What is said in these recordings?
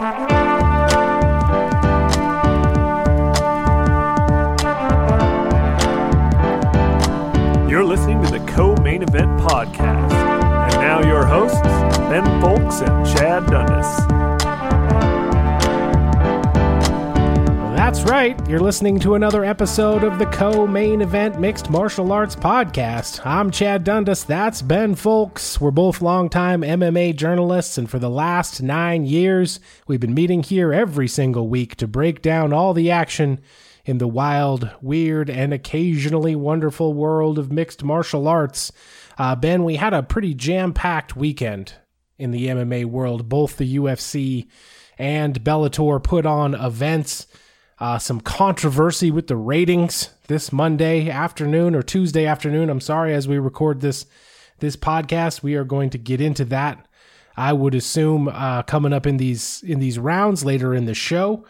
You're listening to the Co Main Event Podcast. And now your hosts, Ben Fowlkes and Chad Dundas. That's right. You're listening to another episode of the Co Main Event Mixed Martial Arts Podcast. I'm Chad Dundas. That's Ben Fowlkes. We're both longtime MMA journalists, and for the last nine years, we've been meeting here every single week to break down all the action in the wild, weird, and occasionally wonderful world of mixed martial arts. Uh, ben, we had a pretty jam packed weekend in the MMA world. Both the UFC and Bellator put on events. Uh, some controversy with the ratings this Monday afternoon or Tuesday afternoon. I'm sorry, as we record this this podcast, we are going to get into that. I would assume uh, coming up in these in these rounds later in the show.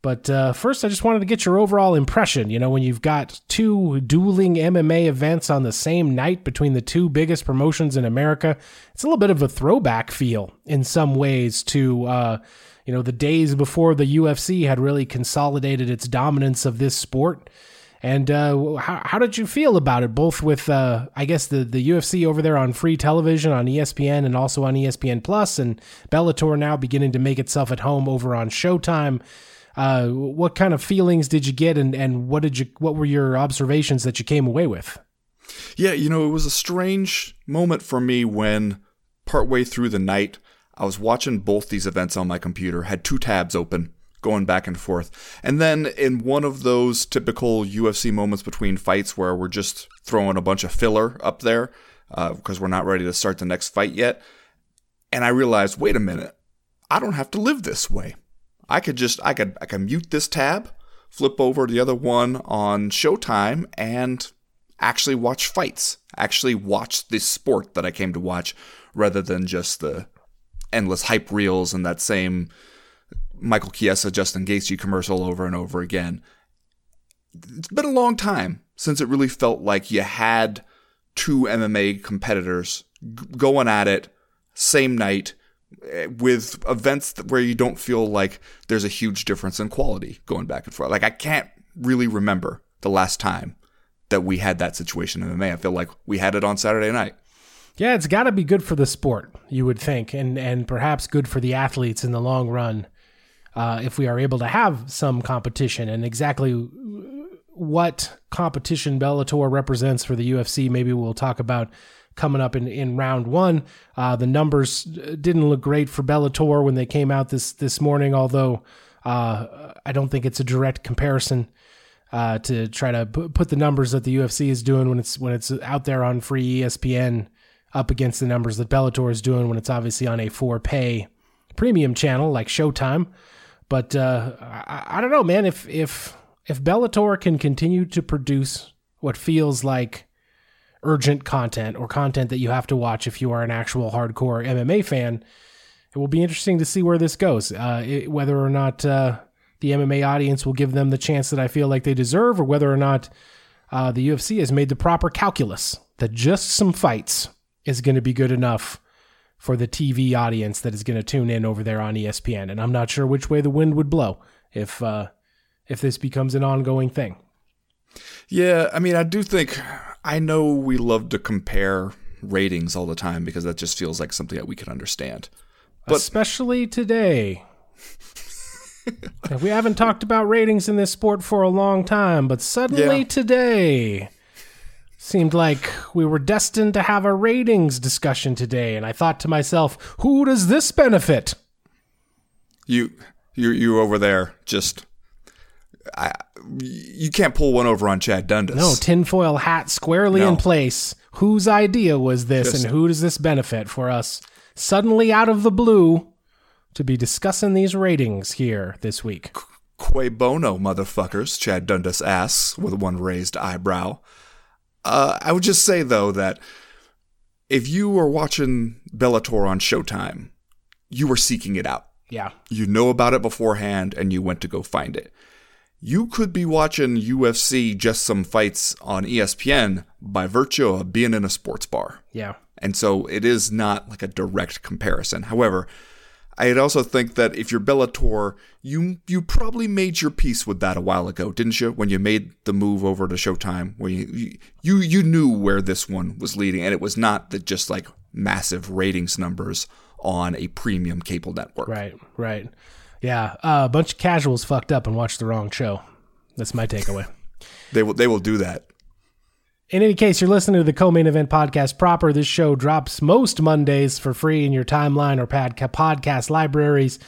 But uh, first, I just wanted to get your overall impression. You know, when you've got two dueling MMA events on the same night between the two biggest promotions in America, it's a little bit of a throwback feel in some ways to, uh, you know, the days before the UFC had really consolidated its dominance of this sport. And uh, how, how did you feel about it? Both with, uh, I guess, the, the UFC over there on free television on ESPN and also on ESPN Plus, and Bellator now beginning to make itself at home over on Showtime. Uh, what kind of feelings did you get, and, and what did you what were your observations that you came away with? Yeah, you know, it was a strange moment for me when partway through the night I was watching both these events on my computer, had two tabs open, going back and forth. And then in one of those typical UFC moments between fights where we're just throwing a bunch of filler up there because uh, we're not ready to start the next fight yet, and I realized, wait a minute, I don't have to live this way. I could just I could I could mute this tab, flip over the other one on Showtime, and actually watch fights. Actually watch the sport that I came to watch, rather than just the endless hype reels and that same Michael Chiesa, Justin Gaethje commercial over and over again. It's been a long time since it really felt like you had two MMA competitors going at it same night eh, with events where you don't feel like there's a huge difference in quality going back and forth. Like I can't really remember the last time that we had that situation in MMA. I feel like we had it on Saturday night. Yeah, it's got to be good for the sport, you would think, and and perhaps good for the athletes in the long run, uh, if we are able to have some competition. And exactly what competition Bellator represents for the UFC, maybe we'll talk about coming up in, in round one. Uh, the numbers didn't look great for Bellator when they came out this this morning, although uh, I don't think it's a direct comparison uh, to try to put the numbers that the UFC is doing when it's when it's out there on free ESPN up against the numbers that Bellator is doing when it's obviously on a for pay premium channel like Showtime. But uh, I, I don't know, man. If if if Bellator can continue to produce what feels like urgent content or content that you have to watch if you are an actual hardcore MMA fan. It will be interesting to see where this goes, uh, it, whether or not uh, the MMA audience will give them the chance that I feel like they deserve, or whether or not uh, the UFC has made the proper calculus that just some fights is going to be good enough for the TV audience that is going to tune in over there on ESPN. And I'm not sure which way the wind would blow if uh, if this becomes an ongoing thing. Yeah, I mean, I do think I know we love to compare ratings all the time because that just feels like something that we can understand. But especially today. we haven't talked about ratings in this sport for a long time, but suddenly Yeah. today seemed like we were destined to have a ratings discussion today, and I thought to myself, who does this benefit? you you you over there just I, you can't pull one over on Chad Dundas. No, tinfoil hat squarely in place. Whose idea was this, Just- and who does this benefit for us suddenly out of the blue to be discussing these ratings here this week? Que bono, motherfuckers, Chad Dundas asks with one raised eyebrow. Uh, I would just say, though, that if you were watching Bellator on Showtime, you were seeking it out. Yeah. You know about it beforehand and you went to go find it. You could be watching UFC just some fights on ESPN by virtue of being in a sports bar. Yeah. And so it is not like a direct comparison. However, I'd also think that if you're Bellator, you you probably made your peace with that a while ago, didn't you? When you made the move over to Showtime, where you you you knew where this one was leading, and it was not the just like massive ratings numbers on a premium cable network. Right, right. Yeah, uh, a bunch of casuals fucked up and watched the wrong show. That's my takeaway. They will they will do that. In any case, you're listening to the co-main event podcast proper. This show drops most Mondays for free in your timeline or podcast libraries.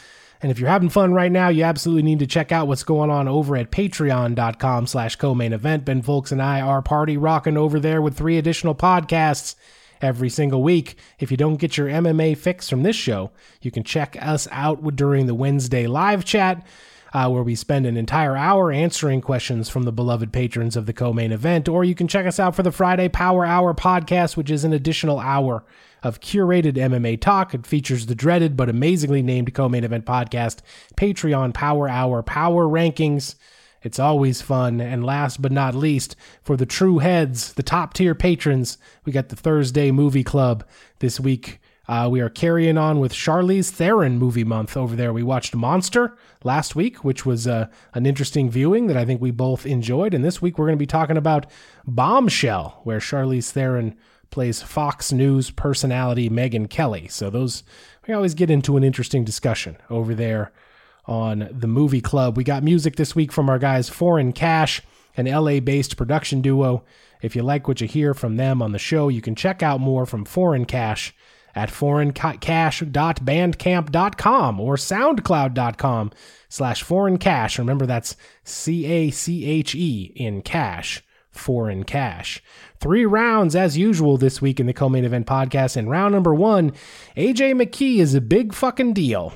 And if you're having fun right now, you absolutely need to check out what's going on over at patreon.com slash co-main event. Ben Fowlkes and I are party rocking over there with three additional podcasts every single week. If you don't get your MMA fix from this show, you can check us out during the Wednesday live chat uh, where we spend an entire hour answering questions from the beloved patrons of the co main event. Or you can check us out for the Friday Power Hour podcast, which is an additional hour of curated MMA talk. It features the dreaded but amazingly named co main event podcast, Patreon Power Hour Power Rankings. It's always fun. And last but not least, for the true heads, the top tier patrons, we got the Thursday Movie Club this week. Uh, we are carrying on with Charlize Theron movie month over there. We watched Monster last week, which was uh, an interesting viewing that I think we both enjoyed. And this week we're going to be talking about Bombshell, where Charlize Theron plays Fox News personality Megyn Kelly. So those we always get into an interesting discussion over there on the movie club. We got music this week from our guys Foreign Cache, an LA based production duo. If you like what you hear from them on the show, you can check out more from Foreign Cache at foreigncash.bandcamp.com or soundcloud.com slash foreign cash. Remember, that's C A C H E in cash, foreign cash. Three rounds as usual this week in the co main event podcast. In round number one, AJ McKee is a big fucking deal.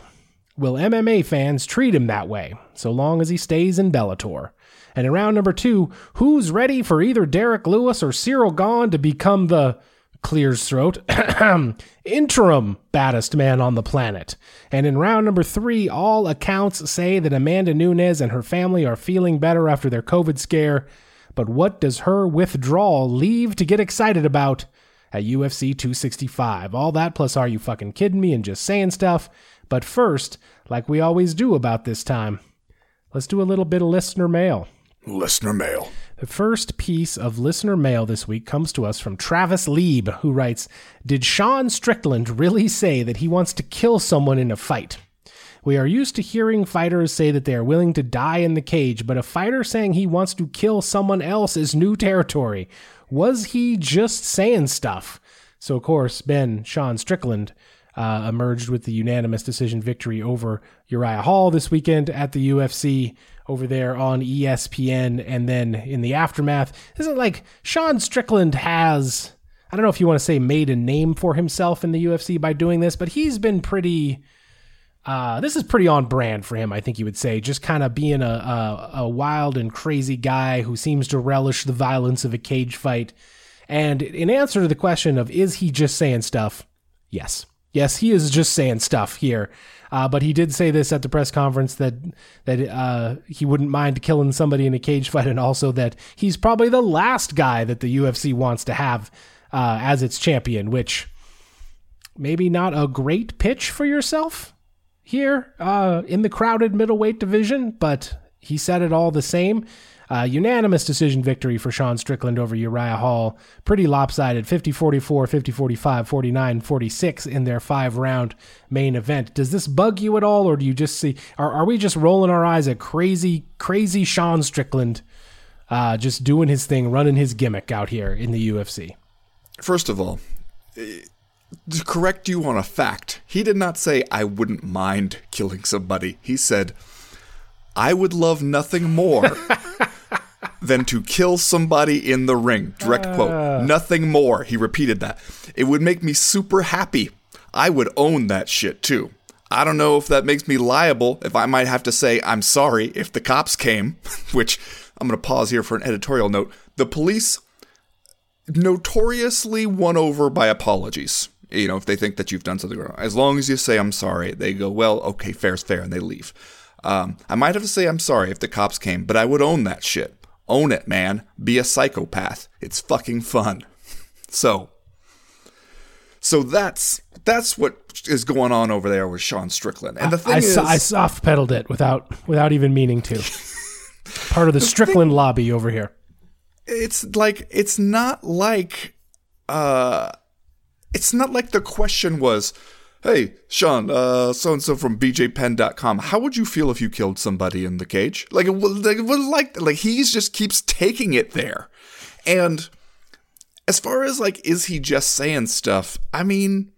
Will MMA fans treat him that way, so long as he stays in Bellator? And in round number two, who's ready for either Derrick Lewis or Ciryl Gane to become the clears throat interim baddest man on the planet? And in round number three, all accounts say that Amanda Nunes and her family are feeling better after their COVID scare. But what does her withdrawal leave to get excited about at UFC 265? All that plus are you fucking kidding me and just saying stuff? But first, like we always do about this time, let's do a little bit of listener mail. Listener mail. The first piece of listener mail this week comes to us from Travis Lieb, who writes Did Sean Strickland really say that he wants to kill someone in a fight? We are used to hearing fighters say that they are willing to die in the cage, but a fighter saying he wants to kill someone else is new territory. Was he just saying stuff? So, of course, Ben, Sean Strickland, uh, emerged with the unanimous decision victory over Uriah Hall this weekend at the UFC over there on ESPN. And then in the aftermath, isn't like Sean Strickland has, I don't know if you want to say made a name for himself in the UFC by doing this, but he's been pretty. Uh, this is pretty on brand for him, I think you would say. Just kind of being a, a a wild and crazy guy who seems to relish the violence of a cage fight. And in answer to the question of is he just saying stuff, yes, Yes, he is just saying stuff here. Uh, but he did say this at the press conference that that uh, he wouldn't mind killing somebody in a cage fight, and also that he's probably the last guy that the UFC wants to have uh, as its champion. Which maybe not a great pitch for yourself here uh, in the crowded middleweight division, but he said it all the same. Uh, unanimous decision victory for Sean Strickland over Uriah Hall. Pretty lopsided 50 44, 50 45, 49 46 in their five round main event. Does this bug you at all, or do you just see, are, are we just rolling our eyes at crazy, crazy Sean Strickland uh, just doing his thing, running his gimmick out here in the UFC? First of all, to correct you on a fact, he did not say, I wouldn't mind killing somebody. He said, I would love nothing more than to kill somebody in the ring. Direct uh. quote. Nothing more. He repeated that. It would make me super happy. I would own that shit too. I don't know if that makes me liable, if I might have to say I'm sorry if the cops came, which I'm going to pause here for an editorial note. The police notoriously won over by apologies. You know, if they think that you've done something wrong. As long as you say I'm sorry, they go, well, okay, fair's fair, and they leave. Um, I might have to say I'm sorry if the cops came, but I would own that shit. Own it, man. Be a psychopath. It's fucking fun. So, so that's that's what is going on over there with Sean Strickland. And the thing I, is, I soft pedaled it without without even meaning to. Part of the, the Strickland thing, lobby over here. It's like it's not like uh it's not like the question was hey, Sean, uh, so and so from BJPenn.com, how would you feel if you killed somebody in the cage? Like, like, like, like he just keeps taking it there. And as far as like, is he just saying stuff? I mean,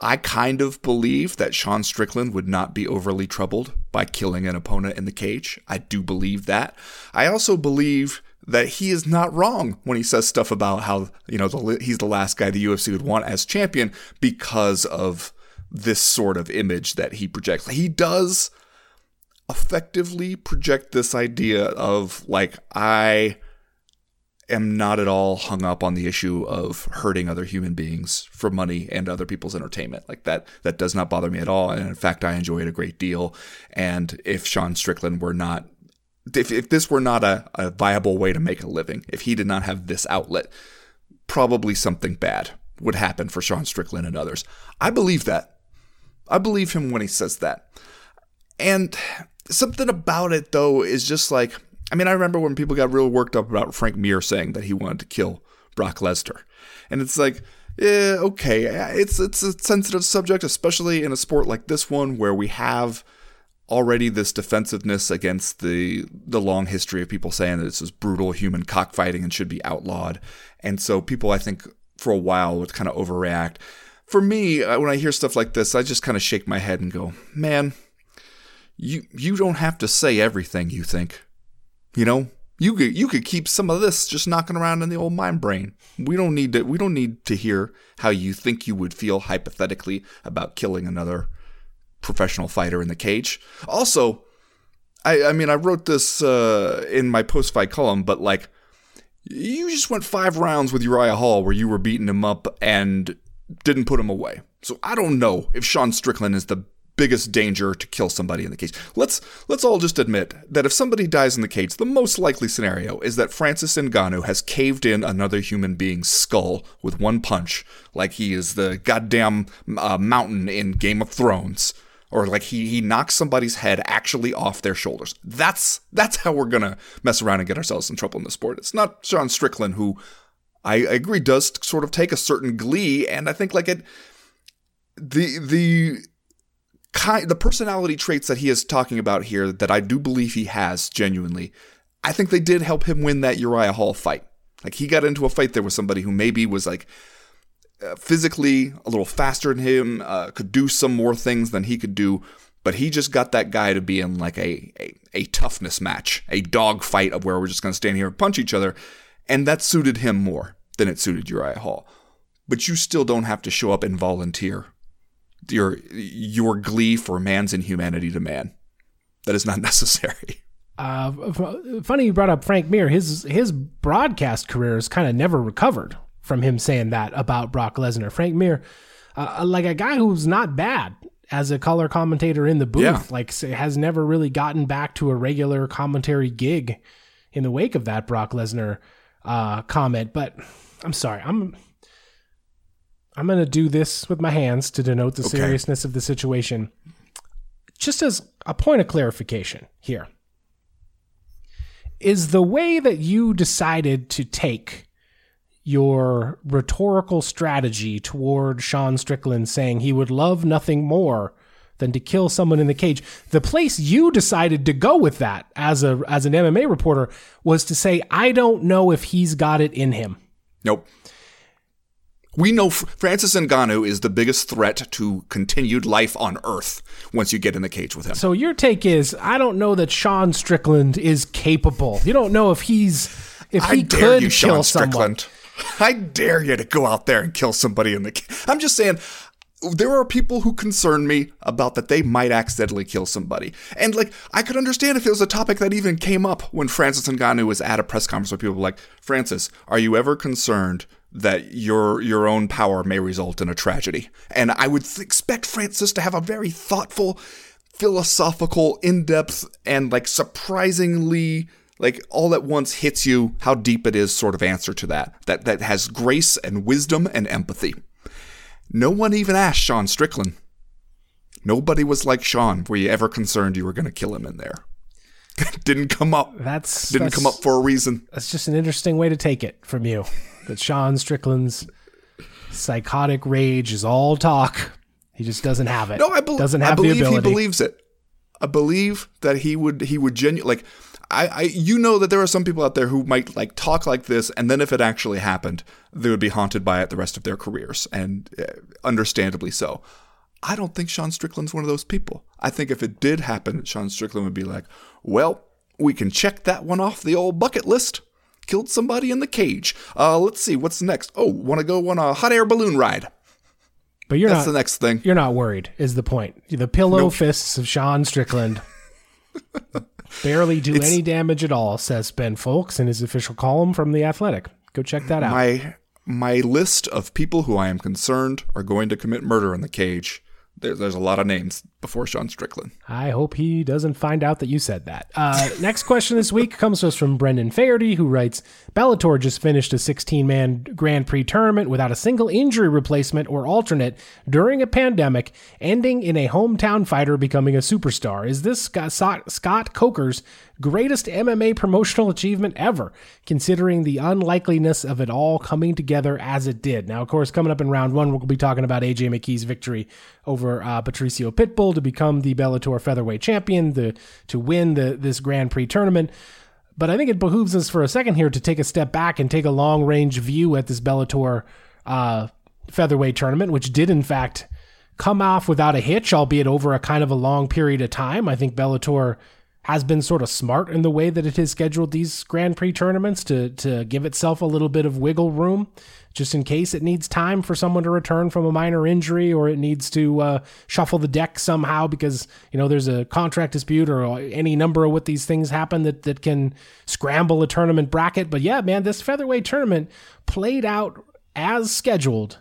I kind of believe that Sean Strickland would not be overly troubled by killing an opponent in the cage. I do believe that. I also believe that he is not wrong when he says stuff about how you know the, he's the last guy the UFC would want as champion because of this sort of image that he projects. He does effectively project this idea of like I am not at all hung up on the issue of hurting other human beings for money and other people's entertainment. Like that that does not bother me at all and in fact I enjoy it a great deal and if Sean Strickland were not if, if this were not a, a viable way to make a living, if he did not have this outlet, probably something bad would happen for Sean Strickland and others. I believe that. I believe him when he says that. And something about it, though, is just like I mean, I remember when people got real worked up about Frank Mir saying that he wanted to kill Brock Lesnar. And it's like, yeah, okay, it's it's a sensitive subject, especially in a sport like this one where we have already this defensiveness against the the long history of people saying that this is brutal human cockfighting and should be outlawed. And so people I think for a while would kind of overreact. For me, uh, when I hear stuff like this, I just kind of shake my head and go, "Man, you you don't have to say everything you think. You know, you could you could keep some of this just knocking around in the old mind brain. We don't need to we don't need to hear how you think you would feel hypothetically about killing another professional fighter in the cage. Also, I, I mean, I wrote this uh, in my post fight column, but like, you just went five rounds with Uriah Hall where you were beating him up and didn't put him away. So I don't know if Sean Strickland is the biggest danger to kill somebody in the cage. Let's let's all just admit that if somebody dies in the cage, the most likely scenario is that Francis Ngannou has caved in another human being's skull with one punch, like he is the goddamn uh, mountain in Game of Thrones or like he he knocks somebody's head actually off their shoulders. That's that's how we're gonna mess around and get ourselves in trouble in the sport. It's not Sean Strickland who I, agree does sort of take a certain glee, and I think like it the the kind the personality traits that he is talking about here that I do believe he has genuinely. I think they did help him win that Uriah Hall fight. Like he got into a fight there with somebody who maybe was like physically a little faster than him, uh, could do some more things than he could do, but he just got that guy to be in like a, a, a toughness match, a dog fight of where we're just going to stand here and punch each other. And that suited him more than it suited Uriah Hall. But you still don't have to show up and volunteer your your glee for man's inhumanity to man. That is not necessary. Uh, funny you brought up Frank Mir. His his broadcast career has kind of never recovered from him saying that about Brock Lesnar. Frank Mir uh, like a guy who's not bad as a color commentator in the booth. Yeah. Like has never really gotten back to a regular commentary gig in the wake of that Brock Lesnar uh, comment. But I'm sorry, I'm I'm going to do this with my hands to denote the Okay. seriousness of the situation. Just as a point of clarification here. Is the way that you decided to take your rhetorical strategy toward Sean Strickland saying he would love nothing more than to kill someone in the cage. The place you decided to go with that as a as an MMA reporter was to say I don't know if he's got it in him. Nope. We know Francis Ngannou is the biggest threat to continued life on Earth once you get in the cage with him. So your take is I don't know that Sean Strickland is capable. You don't know if he's if I he dare could you, kill Sean someone. Strickland. I dare you to go out there and kill somebody in the. I'm just saying, there are people who concern me about that they might accidentally kill somebody, and like I could understand if it was a topic that even came up when Francis Ngannou was at a press conference where people were like, "Francis, are you ever concerned?" That your your own power may result in a tragedy, and I would th- expect Francis to have a very thoughtful, philosophical, in-depth, and like surprisingly like all at once hits you how deep it is sort of answer to that that that has grace and wisdom and empathy no one even asked sean strickland nobody was like sean were you ever concerned you were going to kill him in there didn't come up That's didn't that's, come up for a reason That's just an interesting way to take it from you. That Sean Strickland's psychotic rage is all talk. He just doesn't have it. no i, bel doesn't I have believe the ability. he believes it i believe that he would he would genuinely like I, I you know that there are some people out there who might like talk like this and then if it actually happened they would be haunted by it the rest of their careers and uh, understandably so I don't think Sean Strickland's one of those people. I think if it did happen, Sean Strickland would be like, well, we can check that one off the old bucket list. Killed somebody in the cage. Uh, let's see, what's next? Oh, want to go on a hot air balloon ride? but you're not That's not the next thing. you're not worried, is the point. The pillow fists of Sean Strickland barely do any damage at all, says Ben Fowlkes in his official column from The Athletic. Go check that out. My my list of people who I am concerned are going to commit murder in the cage. There, there's a lot of names before Sean Strickland. I hope he doesn't find out that you said that. Uh, next question this week comes to us from Brendan Faherty, who writes Bellator just finished a 16 man Grand Prix tournament without a single injury replacement or alternate during a pandemic, ending in a hometown fighter becoming a superstar. Is this Scott, Coker's greatest MMA promotional achievement ever, considering the unlikeliness of it all coming together as it did? Now, of course, coming up in round one, we'll be talking about AJ McKee's victory over uh, Patricio Pitbull to become the Bellator featherweight champion, the to win the this Grand Prix tournament. But I think it behooves us for a second here to take a step back and take a long range view at this Bellator uh, featherweight tournament, which did in fact come off without a hitch, albeit over a kind of a long period of time. I think Bellator has been sort of smart in the way that it has scheduled these Grand Prix tournaments to to give itself a little bit of wiggle room, just in case it needs time for someone to return from a minor injury or it needs to uh, shuffle the deck somehow because you know there's a contract dispute or any number of what these things happen that that can scramble a tournament bracket. But yeah, man, this featherweight tournament played out as scheduled,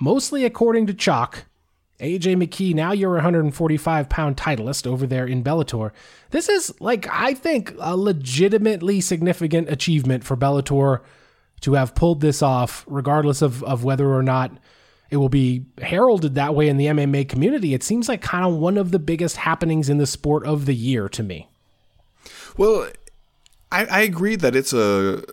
mostly according to chalk. AJ McKee, now you're a 145 pound titleist over there in Bellator. This is, like, I think a legitimately significant achievement for Bellator to have pulled this off, regardless of, of whether or not it will be heralded that way in the MMA community. It seems like kind of one of the biggest happenings in the sport of the year to me. Well, I, I agree that it's a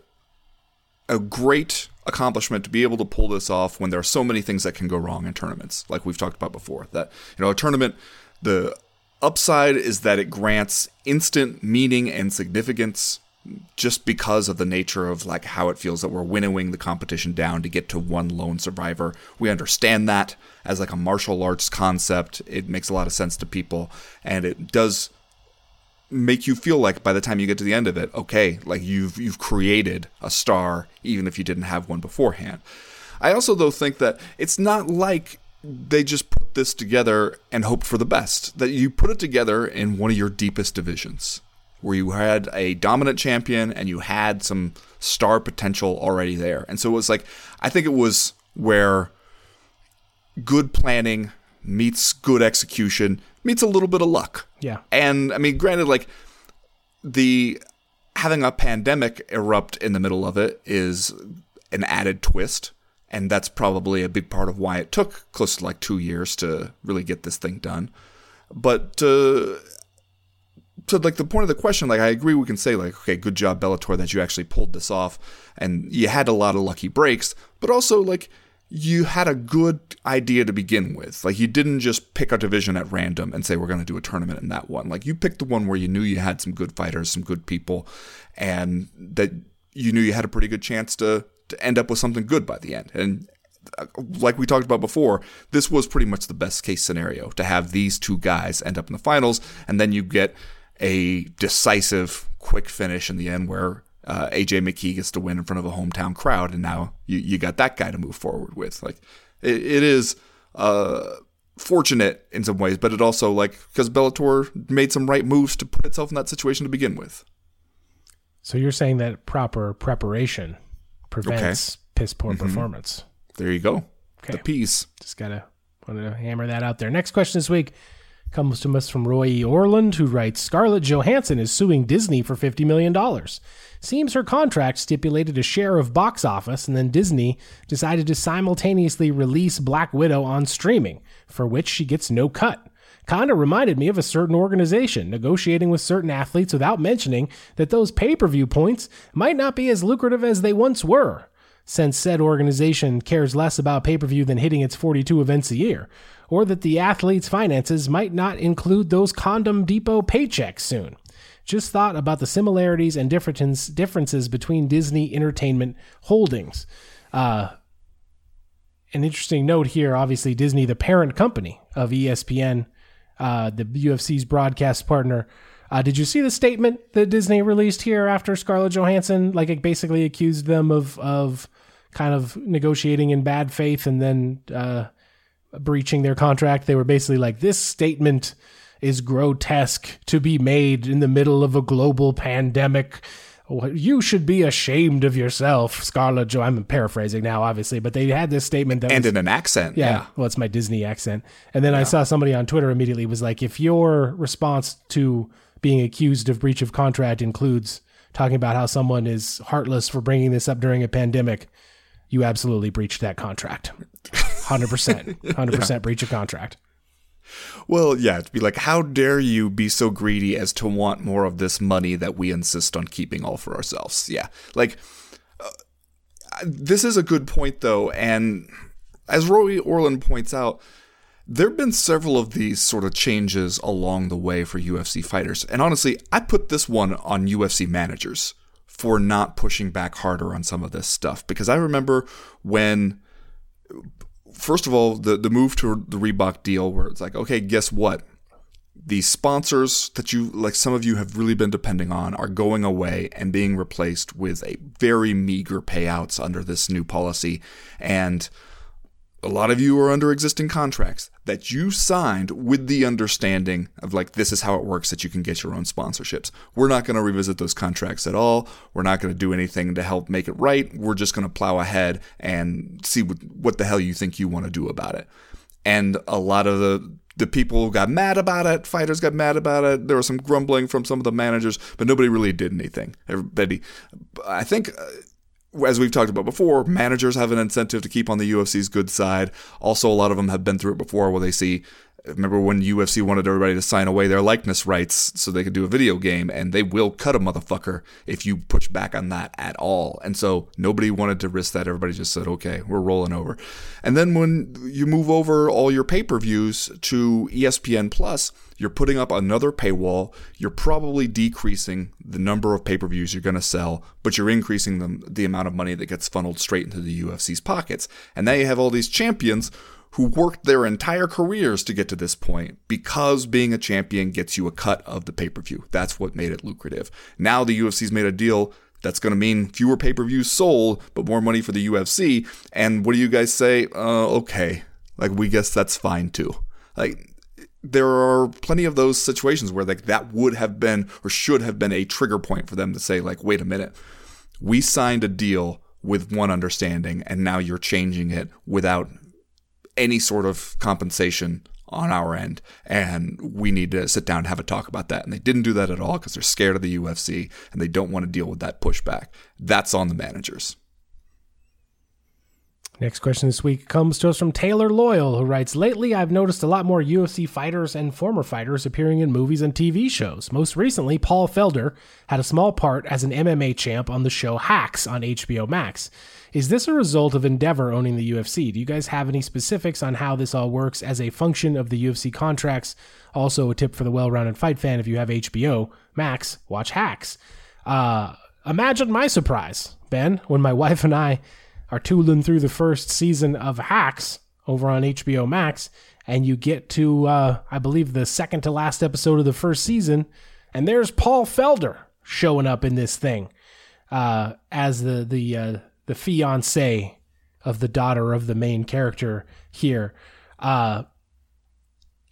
a great accomplishment to be able to pull this off when there are so many things that can go wrong in tournaments, like we've talked about before. That you know, a tournament, the upside is that it grants instant meaning and significance just because of the nature of like how it feels that we're winnowing the competition down to get to one lone survivor. We understand that as like a martial arts concept. It makes a lot of sense to people and it does make you feel like by the time you get to the end of it, okay, like you've you've created a star even if you didn't have one beforehand. I also though think that it's not like they just put this together and hoped for the best. That you put it together in one of your deepest divisions where you had a dominant champion and you had some star potential already there. And so it was like I think it was where good planning meets good execution meets a little bit of luck. Yeah. And I mean, granted, like the having a pandemic erupt in the middle of it is an added twist. And that's probably a big part of why it took close to like two years to really get this thing done. But uh, to like the point of the question, like I agree, we can say like, okay, good job Bellator that you actually pulled this off, and you had a lot of lucky breaks, but also like you had a good idea to begin with. Like you didn't just pick a division at random and say we're going to do a tournament in that one. Like you picked the one where you knew you had some good fighters, some good people, and that you knew you had a pretty good chance to to end up with something good by the end. And uh, like we talked about before, this was pretty much the best case scenario to have these two guys end up in the finals, and then you get a decisive, quick finish in the end where uh, AJ McKee gets to win in front of a hometown crowd, and now you, you got that guy to move forward with. Like it, it is uh, fortunate in some ways, but it also like because Bellator made some right moves to put itself in that situation to begin with. So you're saying that proper preparation prevents piss poor Mm-hmm. performance. There you go. Okay. The piece. Just gotta wanted to hammer that out there. Next question this week comes to us from Roy E. Orland, who writes Scarlett Johansson is suing Disney for $50 million. Seems her contract stipulated a share of box office, and then Disney decided to simultaneously release Black Widow on streaming, for which she gets no cut. Kinda reminded me of a certain organization negotiating with certain athletes without mentioning that those pay per view points might not be as lucrative as they once were since said organization cares less about pay per view than hitting its 42 events a year, or that the athlete's finances might not include those Condom Depot paychecks soon. Just thought about the similarities and differences between Disney Entertainment Holdings. Uh, an interesting note here obviously, Disney, the parent company of ESPN, uh, the UFC's broadcast partner. Uh, did you see the statement that Disney released here after Scarlett Johansson, like it basically accused them of of kind of negotiating in bad faith and then uh, breaching their contract? They were basically like, "This statement is grotesque to be made in the middle of a global pandemic." You should be ashamed of yourself, Scarlett Jo. I'm paraphrasing now, obviously, but they had this statement that And was, in an accent. yeah, Yeah. Well, it's my Disney accent. And then I saw somebody on Twitter immediately was like, if your response to being accused of breach of contract includes talking about how someone is heartless for bringing this up during a pandemic, you absolutely breached that contract. 100%. 100% breach of contract. Well, yeah, to be like, how dare you be so greedy as to want more of this money that we insist on keeping all for ourselves? Yeah, like uh, this is a good point though, and as Roy Orland points out, there have been several of these sort of changes along the way for UFC fighters, and honestly, I put this one on UFC managers for not pushing back harder on some of this stuff because I remember when first of all, the the move to the Reebok deal, where it's like, okay, guess what? The sponsors that you like, some of you have really been depending on, are going away and being replaced with a very meager payouts under this new policy, and a lot of you are under existing contracts that you signed with the understanding of like this is how it works that you can get your own sponsorships. We're not going to revisit those contracts at all. We're not going to do anything to help make it right. We're just going to plow ahead and see what, what the hell you think you want to do about it. And a lot of the the people got mad about it. Fighters got mad about it. There was some grumbling from some of the managers, but nobody really did anything. Everybody, I think. Uh, as we've talked about before, managers have an incentive to keep on the UFC's good side. Also, a lot of them have been through it before where they see. Remember when UFC wanted everybody to sign away their likeness rights so they could do a video game, and they will cut a motherfucker if you push back on that at all. And so nobody wanted to risk that. Everybody just said, okay, we're rolling over. And then when you move over all your pay per views to ESPN Plus, you're putting up another paywall. You're probably decreasing the number of pay per views you're going to sell, but you're increasing the, the amount of money that gets funneled straight into the UFC's pockets. And now you have all these champions who worked their entire careers to get to this point because being a champion gets you a cut of the pay per view. That's what made it lucrative. Now the UFC's made a deal that's going to mean fewer pay per views sold, but more money for the UFC. And what do you guys say? Uh, okay. Like, we guess that's fine too. Like, there are plenty of those situations where like that would have been or should have been a trigger point for them to say like wait a minute we signed a deal with one understanding and now you're changing it without any sort of compensation on our end, and we need to sit down and have a talk about that. And they didn't do that at all because they're scared of the UFC and they don't want to deal with that pushback. That's on the managers. Next question this week comes to us from Taylor Loyal, who writes Lately, I've noticed a lot more UFC fighters and former fighters appearing in movies and TV shows. Most recently, Paul Felder had a small part as an MMA champ on the show Hacks on HBO Max. Is this a result of Endeavor owning the UFC? Do you guys have any specifics on how this all works as a function of the UFC contracts? Also, a tip for the well rounded fight fan if you have HBO Max, watch Hacks. Uh, imagine my surprise, Ben, when my wife and I are tooling through the first season of Hacks over on HBO Max, and you get to, uh, I believe, the second to last episode of the first season, and there's Paul Felder showing up in this thing uh, as the the uh, the fiance of the daughter of the main character here. Uh,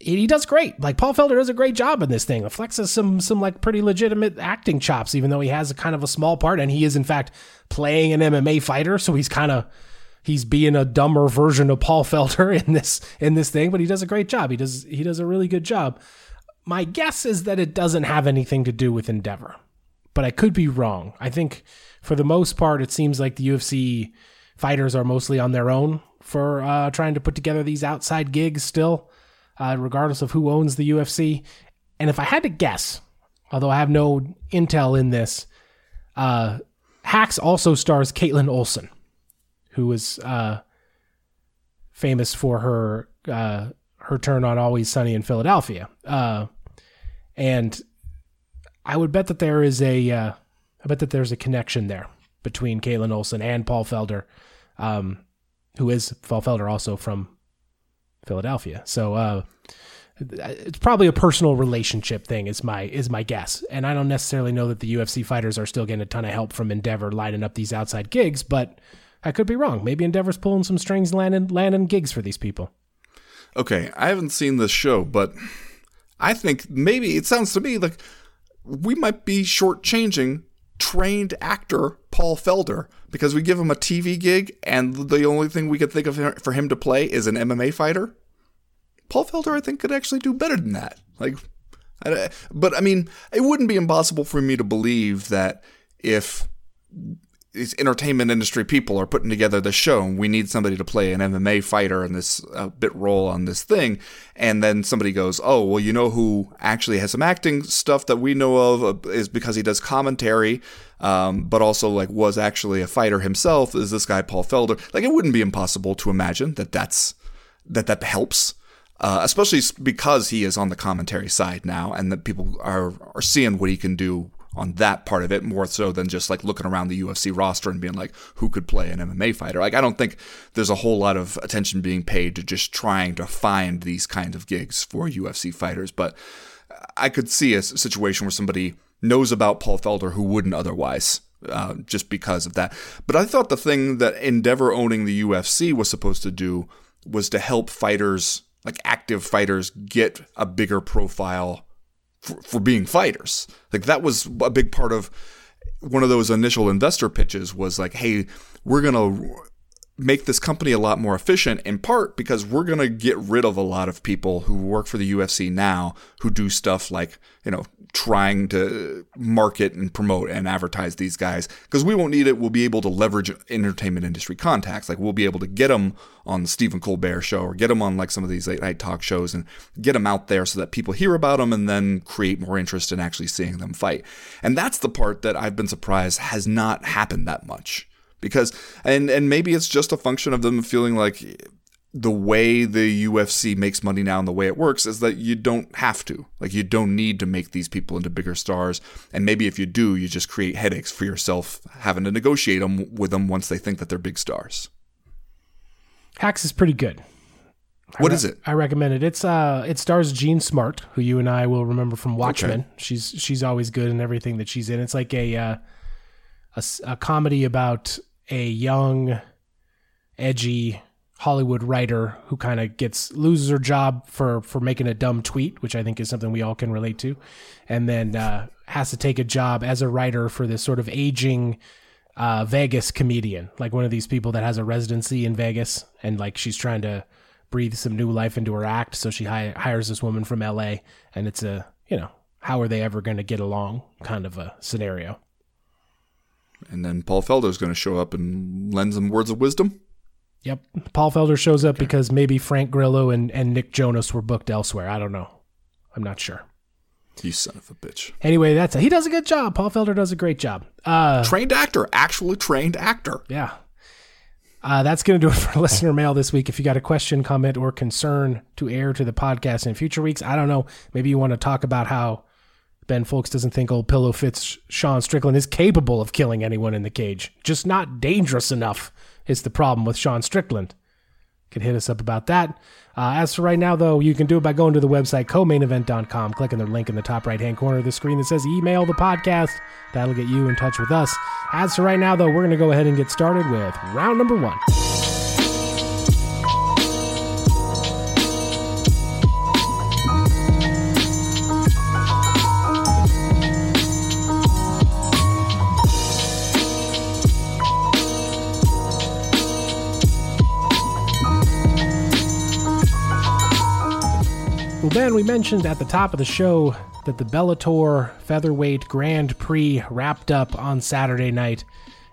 he does great. Like Paul Felder does a great job in this thing. Flexes some some like pretty legitimate acting chops, even though he has a kind of a small part, and he is in fact playing an MMA fighter. So he's kind of he's being a dumber version of Paul Felder in this in this thing, but he does a great job. He does he does a really good job. My guess is that it doesn't have anything to do with Endeavor, but I could be wrong. I think for the most part, it seems like the UFC fighters are mostly on their own for uh, trying to put together these outside gigs still uh, regardless of who owns the UFC. And if I had to guess, although I have no intel in this, uh, Hacks also stars Kaitlin Olson, who is uh, famous for her uh, her turn on Always Sunny in Philadelphia. Uh, and I would bet that there is a uh, I bet that there's a connection there between Kaitlin Olson and Paul Felder, um, who is Paul Felder also from Philadelphia. So uh, it's probably a personal relationship thing is my is my guess. And I don't necessarily know that the UFC fighters are still getting a ton of help from Endeavor lining up these outside gigs, but I could be wrong. Maybe Endeavor's pulling some strings, landing landing gigs for these people. Okay, I haven't seen this show, but I think maybe it sounds to me like we might be shortchanging trained actor Paul Felder because we give him a TV gig and the only thing we could think of for him to play is an MMA fighter. Paul Felder, I think, could actually do better than that. Like, but I mean, it wouldn't be impossible for me to believe that if these entertainment industry people are putting together the show and we need somebody to play an MMA fighter in this uh, bit role on this thing. And then somebody goes oh well you know who actually has some acting stuff that we know of uh, is because he does commentary um, but also like was actually a fighter himself is this guy Paul Felder. Like it wouldn't be impossible to imagine that that's that that helps uh, especially because he is on the commentary side now and that people are are seeing what he can do on that part of it more so than just like looking around the UFC roster and being like, who could play an MMA fighter? Like, I don't think there's a whole lot of attention being paid to just trying to find these kind of gigs for UFC fighters. But I could see a situation where somebody knows about Paul Felder who wouldn't otherwise. Uh, just because of that. But I thought the thing that Endeavor owning the UFC was supposed to do was to help fighters, like active fighters, get a bigger profile for, for being fighters. Like that was a big part of one of those initial investor pitches was like, hey, we're going to make this company a lot more efficient in part because we're going to get rid of a lot of people who work for the UFC now who do stuff like, you know, trying to market and promote and advertise these guys because we won't need it. We'll be able to leverage entertainment industry contacts. Like we'll be able to get them on the Stephen Colbert show or get them on like some of these late night talk shows and get them out there so that people hear about them and then create more interest in actually seeing them fight. And that's the part that I've been surprised has not happened that much because and and maybe it's just a function of them feeling like the way the UFC makes money now and the way it works is that you don't have to. Like you don't need to make these people into bigger stars. And maybe if you do, you just create headaches for yourself having to negotiate them with them once they think that they're big stars. Hacks is pretty good. What re- is it? I recommend it. It's uh it stars Jean Smart, who you and I will remember from Watchmen. Okay. She's she's always good in everything that she's in. It's like a uh, a, a comedy about a young edgy Hollywood writer who kind of gets loses her job for for making a dumb tweet, which I think is something we all can relate to, and then uh, has to take a job as a writer for this sort of aging uh, Vegas comedian, like one of these people that has a residency in Vegas, and like she's trying to breathe some new life into her act. So she hi- hires this woman from LA, and it's a, you know, how are they ever going to get along kind of a scenario. And then Paul Felder's going to show up and lend some words of wisdom. Yep. Paul Felder shows up okay. because maybe Frank Grillo and, and Nick Jonas were booked elsewhere. I don't know. I'm not sure. You son of a bitch. Anyway, that's a, he does a good job. Paul Felder does a great job. Uh, trained actor, actually trained actor. Yeah. Uh, that's going to do it for listener mail this week. If you got a question, comment, or concern to air to the podcast in future weeks, I don't know. Maybe you want to talk about how Ben Fowlkes doesn't think old Pillow Fitz Sean Strickland is capable of killing anyone in the cage. Just not dangerous enough is the problem with Sean Strickland. Can hit us up about that. Uh, as for right now, though, you can do it by going to the website comainevent.com, clicking the link in the top right hand corner of the screen that says email the podcast. That'll get you in touch with us. As for right now, though, we're going to go ahead and get started with round number one. Ben, we mentioned at the top of the show that the Bellator Featherweight Grand Prix wrapped up on Saturday night.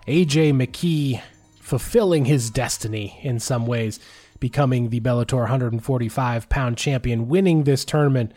AJ McKee fulfilling his destiny in some ways, becoming the Bellator 145 pound champion, winning this tournament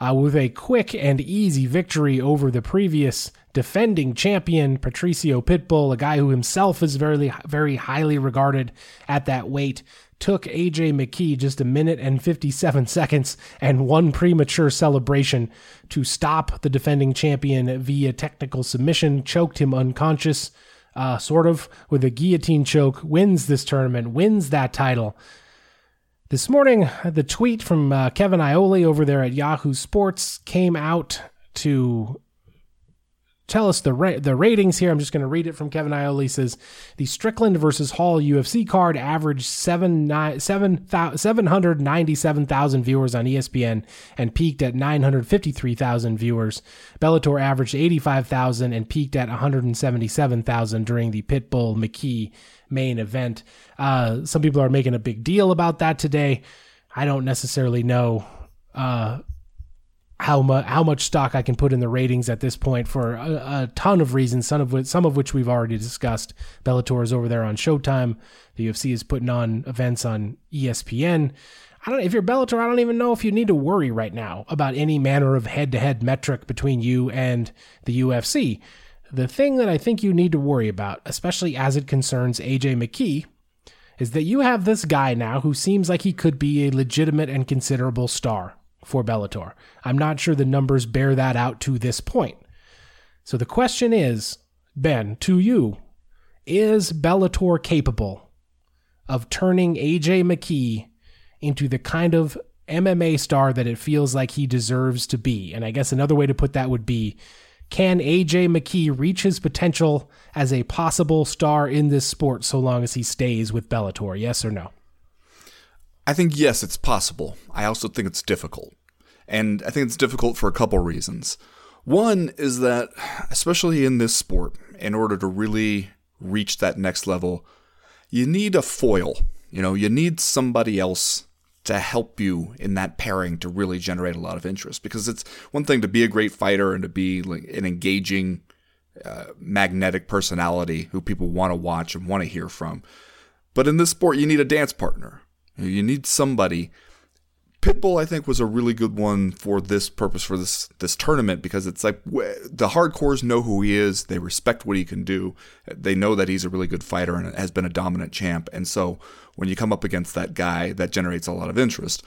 uh, with a quick and easy victory over the previous defending champion, Patricio Pitbull, a guy who himself is very, very highly regarded at that weight took AJ McKee just a minute and 57 seconds and one premature celebration to stop the defending champion via technical submission, choked him unconscious, uh, sort of with a guillotine choke, wins this tournament, wins that title. This morning, the tweet from uh, Kevin Iole over there at Yahoo Sports came out to tell us the ra- the ratings here. I'm just going to read it from Kevin Iole. says the Strickland versus Hall UFC card averaged seven, nine, 7, 797,000 viewers on ESPN and peaked at 953,000 viewers. Bellator averaged 85,000 and peaked at 177,000 during the Pitbull McKee main event. Uh, some people are making a big deal about that today. I don't necessarily know. Uh, how much how much stock I can put in the ratings at this point for a, a, ton of reasons, some of which some of which we've already discussed. Bellator is over there on Showtime. The UFC is putting on events on ESPN. I don't if you're Bellator, I don't even know if you need to worry right now about any manner of head-to-head metric between you and the UFC. The thing that I think you need to worry about, especially as it concerns AJ McKee, is that you have this guy now who seems like he could be a legitimate and considerable star for Bellator. I'm not sure the numbers bear that out to this point. So the question is, Ben, to you, is Bellator capable of turning AJ McKee into the kind of MMA star that it feels like he deserves to be? And I guess another way to put that would be can AJ McKee reach his potential as a possible star in this sport so long as he stays with Bellator? Yes or no? I think yes, it's possible. I also think it's difficult. And I think it's difficult for a couple reasons. One is that, especially in this sport, in order to really reach that next level, you need a foil. You know, you need somebody else to help you in that pairing to really generate a lot of interest. Because it's one thing to be a great fighter and to be like an engaging, uh, magnetic personality who people want to watch and want to hear from. But in this sport, you need a dance partner. You need somebody. Pitbull, I think, was a really good one for this purpose for this this tournament because it's like the hardcores know who he is, they respect what he can do, they know that he's a really good fighter and has been a dominant champ, and so when you come up against that guy, that generates a lot of interest.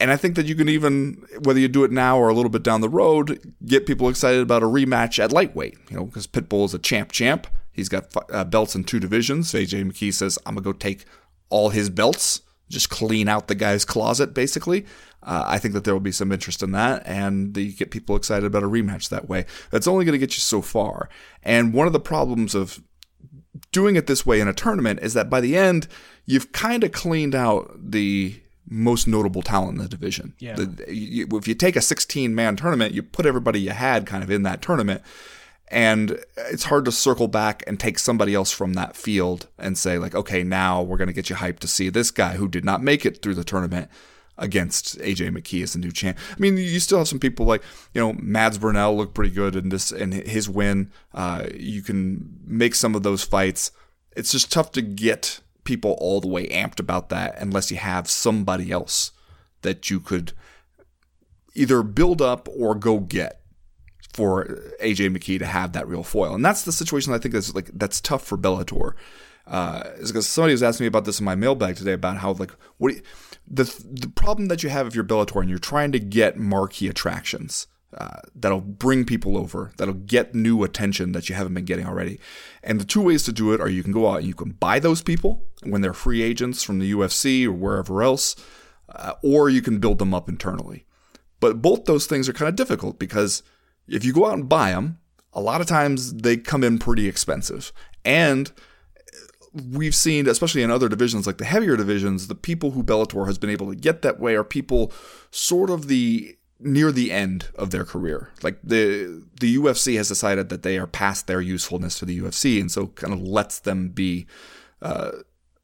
And I think that you can even, whether you do it now or a little bit down the road, get people excited about a rematch at lightweight. You know, because Pitbull is a champ champ. He's got uh, belts in two divisions. AJ McKee says, "I'm gonna go take all his belts." Just clean out the guy's closet, basically. Uh, I think that there will be some interest in that, and you get people excited about a rematch that way. That's only going to get you so far. And one of the problems of doing it this way in a tournament is that by the end, you've kind of cleaned out the most notable talent in the division. Yeah. The, you, if you take a 16 man tournament, you put everybody you had kind of in that tournament. And it's hard to circle back and take somebody else from that field and say, like, okay, now we're going to get you hyped to see this guy who did not make it through the tournament against AJ McKee as the new champ. I mean, you still have some people like you know Mads Burnell looked pretty good in this and his win. Uh, you can make some of those fights. It's just tough to get people all the way amped about that unless you have somebody else that you could either build up or go get for AJ McKee to have that real foil. And that's the situation I think that's like that's tough for Bellator. Uh, is because somebody was asking me about this in my mailbag today about how like what the the problem that you have if you're Bellator and you're trying to get marquee attractions uh, that'll bring people over, that'll get new attention that you haven't been getting already. And the two ways to do it are you can go out and you can buy those people when they're free agents from the UFC or wherever else, uh, or you can build them up internally. But both those things are kind of difficult because if you go out and buy them, a lot of times they come in pretty expensive. And we've seen, especially in other divisions like the heavier divisions, the people who Bellator has been able to get that way are people sort of the near the end of their career. Like the the UFC has decided that they are past their usefulness to the UFC, and so kind of lets them be uh,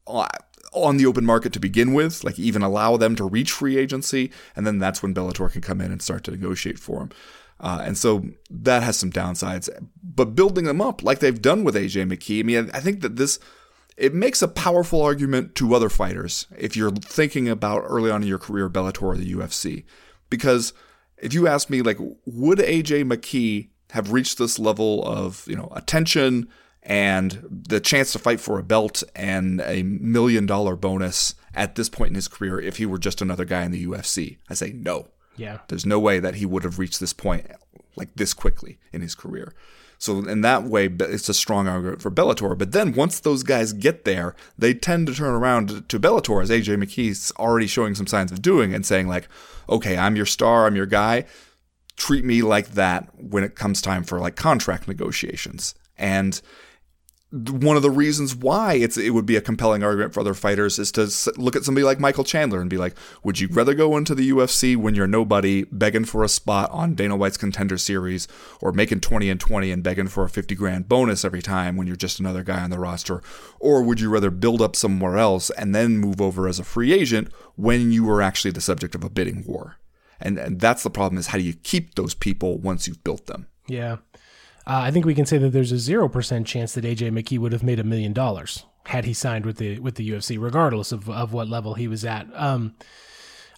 on the open market to begin with. Like even allow them to reach free agency, and then that's when Bellator can come in and start to negotiate for them. Uh, and so that has some downsides. But building them up like they've done with AJ McKee, I mean, I think that this it makes a powerful argument to other fighters if you're thinking about early on in your career Bellator or the UFC. Because if you ask me, like, would AJ McKee have reached this level of, you know, attention and the chance to fight for a belt and a million dollar bonus at this point in his career if he were just another guy in the UFC? I say no. Yeah. There's no way that he would have reached this point like this quickly in his career. So in that way, it's a strong argument for Bellator. But then once those guys get there, they tend to turn around to Bellator, as AJ McKee's already showing some signs of doing, and saying like, "Okay, I'm your star, I'm your guy. Treat me like that when it comes time for like contract negotiations." And one of the reasons why it's it would be a compelling argument for other fighters is to look at somebody like Michael Chandler and be like, would you rather go into the UFC when you're nobody, begging for a spot on Dana White's Contender Series, or making 20 and 20 and begging for a 50 grand bonus every time when you're just another guy on the roster, or would you rather build up somewhere else and then move over as a free agent when you were actually the subject of a bidding war? And, and that's the problem is how do you keep those people once you've built them? Yeah. Uh, I think we can say that there's a zero percent chance that AJ McKee would have made a million dollars had he signed with the with the UFC, regardless of, of what level he was at. Um,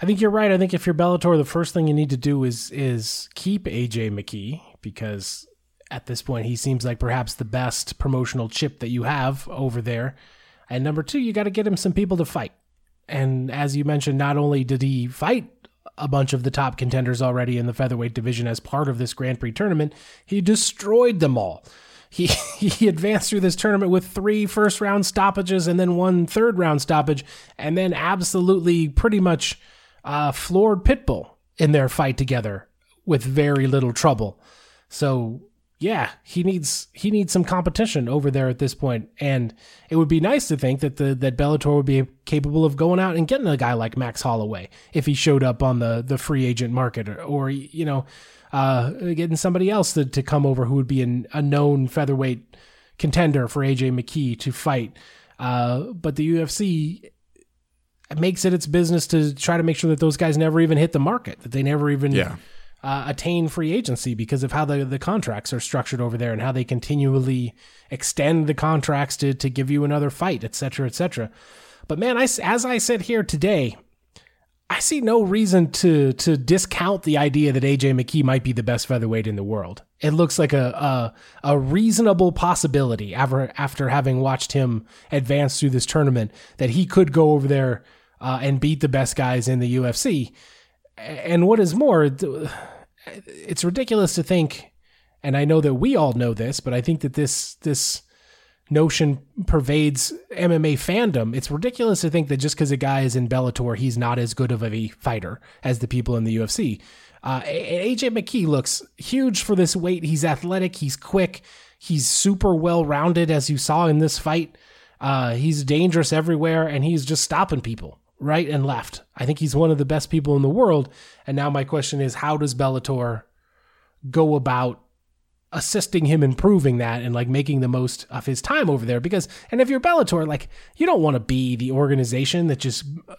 I think you're right. I think if you're Bellator, the first thing you need to do is is keep AJ McKee because at this point he seems like perhaps the best promotional chip that you have over there. And number two, you got to get him some people to fight. And as you mentioned, not only did he fight a bunch of the top contenders already in the featherweight division as part of this Grand Prix tournament. He destroyed them all. He he advanced through this tournament with three first round stoppages and then one third round stoppage, and then absolutely pretty much uh, floored Pitbull in their fight together with very little trouble. So yeah, he needs he needs some competition over there at this point, and it would be nice to think that the that Bellator would be capable of going out and getting a guy like Max Holloway if he showed up on the the free agent market, or, or you know, uh, getting somebody else to, to come over who would be an, a known featherweight contender for AJ McKee to fight. Uh, but the UFC makes it its business to try to make sure that those guys never even hit the market, that they never even yeah uh, attain free agency because of how the, the contracts are structured over there and how they continually extend the contracts to, to give you another fight, et cetera, et cetera. But man, I, as I sit here today, I see no reason to to discount the idea that AJ McKee might be the best featherweight in the world. It looks like a a, a reasonable possibility after after having watched him advance through this tournament that he could go over there uh, and beat the best guys in the UFC and what is more, it's ridiculous to think, and I know that we all know this, but I think that this this notion pervades MMA fandom. It's ridiculous to think that just because a guy is in Bellator, he's not as good of a fighter as the people in the UFC. Uh, AJ McKee looks huge for this weight. He's athletic. He's quick. He's super well rounded, as you saw in this fight. Uh, he's dangerous everywhere, and he's just stopping people right and left. I think he's one of the best people in the world. And now my question is, how does Bellator go about assisting him improving that and like making the most of his time over there because and if you're Bellator like you don't want to be the organization that just uh,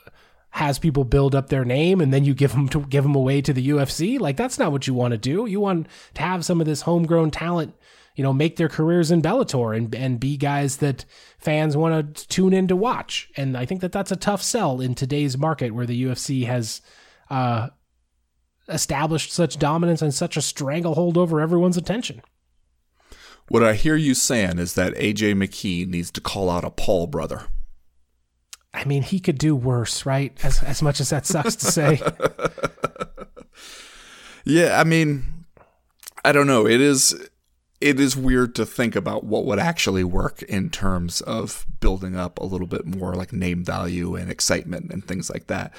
has people build up their name and then you give them to give them away to the UFC like that's not what you want to do you want to have some of this homegrown talent you know make their careers in Bellator and and be guys that fans want to tune in to watch and I think that that's a tough sell in today's market where the UFC has uh established such dominance and such a stranglehold over everyone's attention. What I hear you saying is that AJ McKee needs to call out a Paul brother. I mean, he could do worse, right? As as much as that sucks to say. yeah, I mean, I don't know. It is it is weird to think about what would actually work in terms of building up a little bit more like name value and excitement and things like that.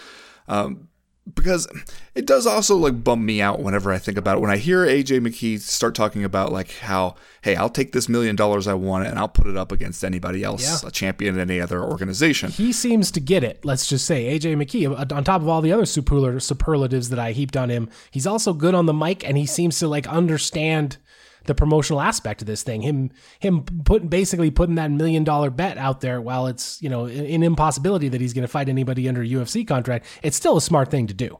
Um, because it does also like bum me out whenever I think about it. When I hear AJ McKee start talking about like how, hey, I'll take this million dollars I want and I'll put it up against anybody else, yeah. a champion in any other organization. He seems to get it. Let's just say AJ McKee, uh, on top of all the other superlatives that I heaped on him, he's also good on the mic and he seems to like understand the promotional aspect of this thing. Him him putting basically putting that million dollar bet out there while it's you know an impossibility that he's going to fight anybody under a UFC contract. It's still a smart thing to do.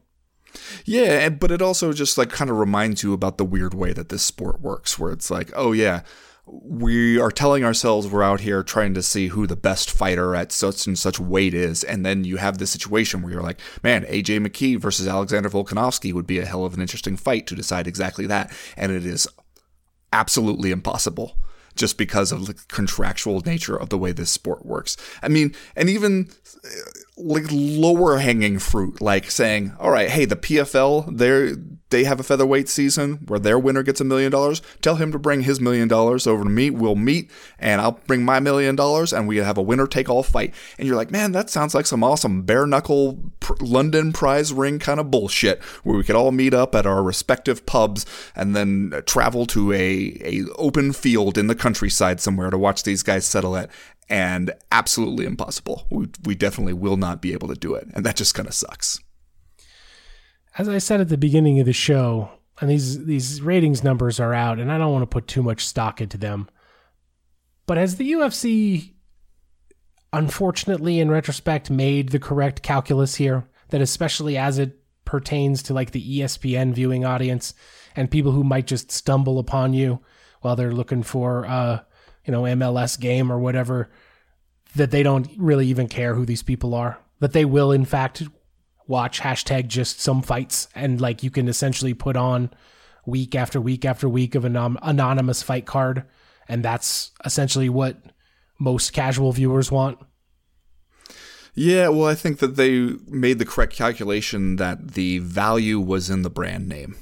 Yeah, but it also just like kind of reminds you about the weird way that this sport works, where it's like, oh yeah, we are telling ourselves we're out here trying to see who the best fighter at such and such weight is, and then you have this situation where you're like, man, AJ McKee versus Alexander Volkanovski would be a hell of an interesting fight to decide exactly that, and it is absolutely impossible just because of the contractual nature of the way this sport works. I mean, and even uh, like lower hanging fruit, like saying, all right, hey, the PFL, they're they have a featherweight season where their winner gets a million dollars. Tell him to bring his million dollars over to me. We'll meet and I'll bring my million dollars and we have a winner take all fight. And you're like, man, that sounds like some awesome bare knuckle pr- London prize ring kind of bullshit where we could all meet up at our respective pubs and then travel to a, a open field in the countryside somewhere to watch these guys settle it and absolutely impossible. We, we definitely will not be able to do it. And that just kind of sucks. As I said at the beginning of the show, and these, these ratings numbers are out, and I don't want to put too much stock into them. But has the UFC, unfortunately, in retrospect, made the correct calculus here? That especially as it pertains to like the ESPN viewing audience and people who might just stumble upon you while they're looking for uh, you know, MLS game or whatever, that they don't really even care who these people are. That they will, in fact, watch hashtag just some fights and like you can essentially put on week after week after week of an anonymous fight card. And that's essentially what most casual viewers want. Yeah, well, I think that they made the correct calculation that the value was in the brand name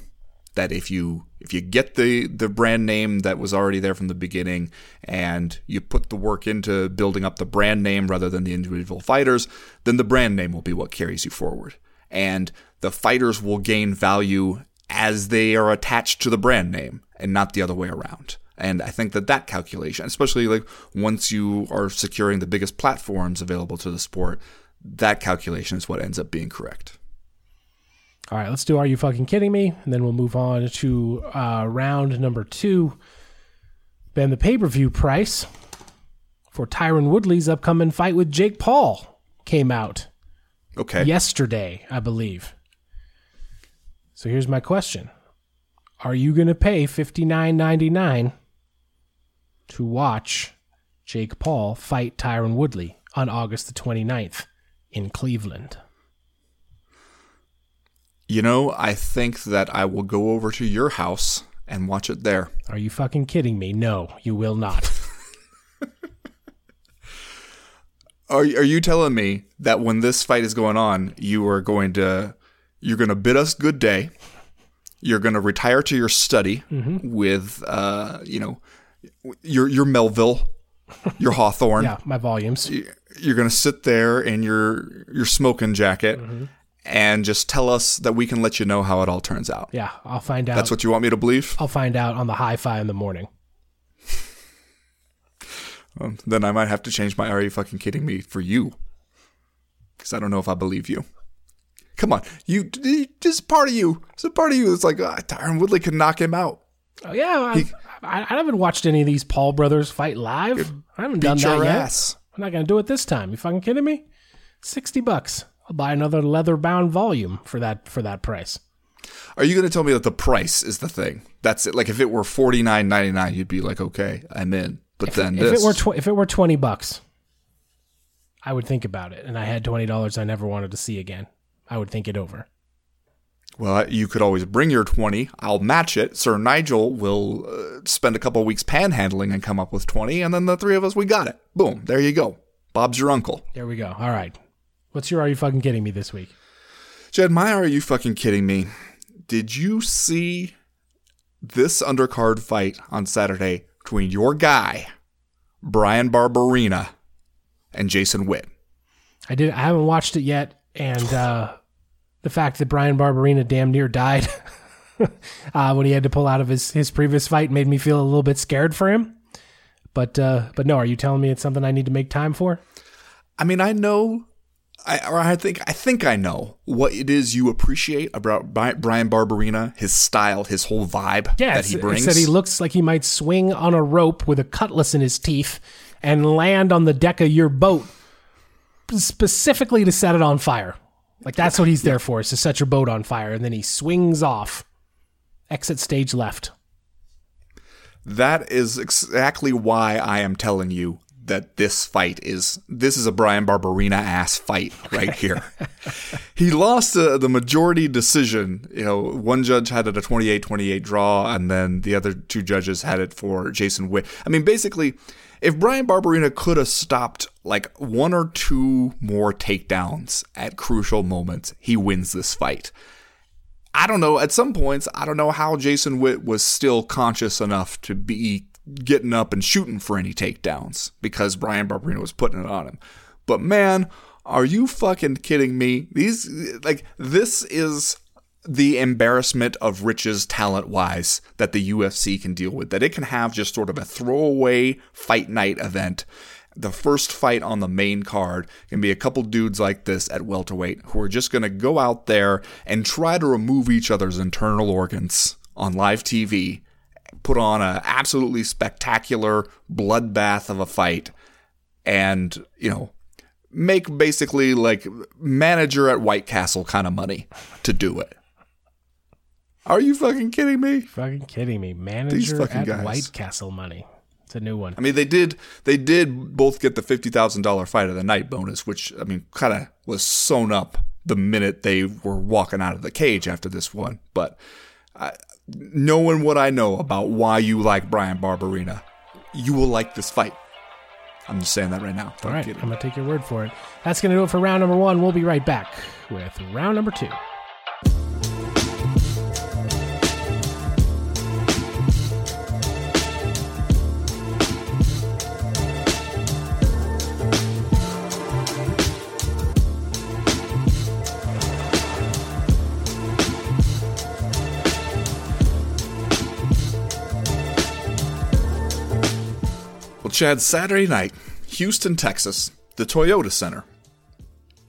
that if you if you get the the brand name that was already there from the beginning and you put the work into building up the brand name rather than the individual fighters, then the brand name will be what carries you forward. And the fighters will gain value as they are attached to the brand name and not the other way around. And I think that that calculation, especially like once you are securing the biggest platforms available to the sport, that calculation is what ends up being correct. All right, let's do Are You Fucking Kidding Me? And then we'll move on to uh, round number two. Then the pay per view price for Tyron Woodley's upcoming fight with Jake Paul came out. Okay. Yesterday, I believe. So here's my question Are you going to pay fifty nine ninety nine to watch Jake Paul fight Tyron Woodley on August the 29th in Cleveland? You know, I think that I will go over to your house and watch it there. Are you fucking kidding me? No, you will not. are are you telling me that when this fight is going on, you are going to you're going to bid us good day? You're going to retire to your study mm-hmm. with uh, you know, your your Melville, your Hawthorne. yeah, my volumes. You're going to sit there in your your smoking jacket. Mm-hmm and just tell us that we can let you know how it all turns out. Yeah, I'll find out. That's what you want me to believe? I'll find out on the hi fi in the morning. well, then I might have to change my Are You Fucking Kidding Me for you. Because I don't know if I believe you. Come on, you, just part of you. It's a part of you. It's like, oh, Tyron Woodley could knock him out. Oh, yeah. He, I, I haven't watched any of these Paul brothers fight live. I haven't done that your yet. ass. I'm not gonna do it this time. You fucking kidding me? Sixty bucks. I'll buy another leather bound volume for that for that price. Are you going to tell me that the price is the thing? That's it. Like if it were forty nine ninety nine, you'd be like, okay, I'm in. But then If this, it were tw- if it were twenty bucks, I would think about it. And I had twenty dollars I never wanted to see again. I would think it over. well, you could always bring your twenty. I'll match it. Sir Nigel will uh, spend a couple weeks panhandling and come up with twenty, and then the three of us, we got it. Boom, there you go. Bob's your uncle. There we go. All right. What's your are you fucking kidding me this week? Jed, my, are you fucking kidding me? Did you see this undercard fight on Saturday between your guy, Bryan Barberena, and Jason Witt? I did. I haven't watched it yet, and uh, the fact that Bryan Barberena damn near died uh, when he had to pull out of his his previous fight made me feel a little bit scared for him. But uh, but no, are you telling me it's something I need to make time for? I mean, I know, I or I think I think I know what it is you appreciate about Bryan Barberena, his style, his whole vibe Yeah, that he it brings. said he looks like he might swing on a rope with a cutlass in his teeth and land on the deck of your boat specifically to set it on fire. Like that's what he's there for, is to set your boat on fire, and then he swings off. Exit stage left. That is exactly why I am telling you that this fight is this is a Bryan Barberena ass fight right here. he lost uh, the majority decision. You know, one judge had it a 28-28 draw and then the other two judges had it for Jason Witt. I mean, basically, if Bryan Barberena could have stopped like one or two more takedowns at crucial moments, he wins this fight. I don't know. At some points, I don't know how Jason Witt was still conscious enough to be getting up and shooting for any takedowns because Bryan Barberena was putting it on him. But man, are you fucking kidding me? These like this is the embarrassment of riches talent wise that the UFC can deal with. That it can have just sort of a throwaway fight night event. The first fight on the main card can be a couple dudes like this at welterweight who are just going to go out there and try to remove each other's internal organs on live TV, put on an absolutely spectacular bloodbath of a fight, and you know make basically like manager at White Castle kind of money to do it. Are you fucking kidding me? Fucking kidding me. Manager at guys. White Castle money. It's a new one. I mean, they did they did both get the fifty thousand dollar fight of the night bonus, which I mean, kind of was sewn up the minute they were walking out of the cage after this one. But I, knowing what I know about why you like Bryan Barberena, you will like this fight. I'm just saying that right now. All Don't right, get it. I'm going to take your word for it. That's going to do it for round number one. We'll be right back with round number two. Chad, Saturday night, Houston, Texas, the Toyota Center.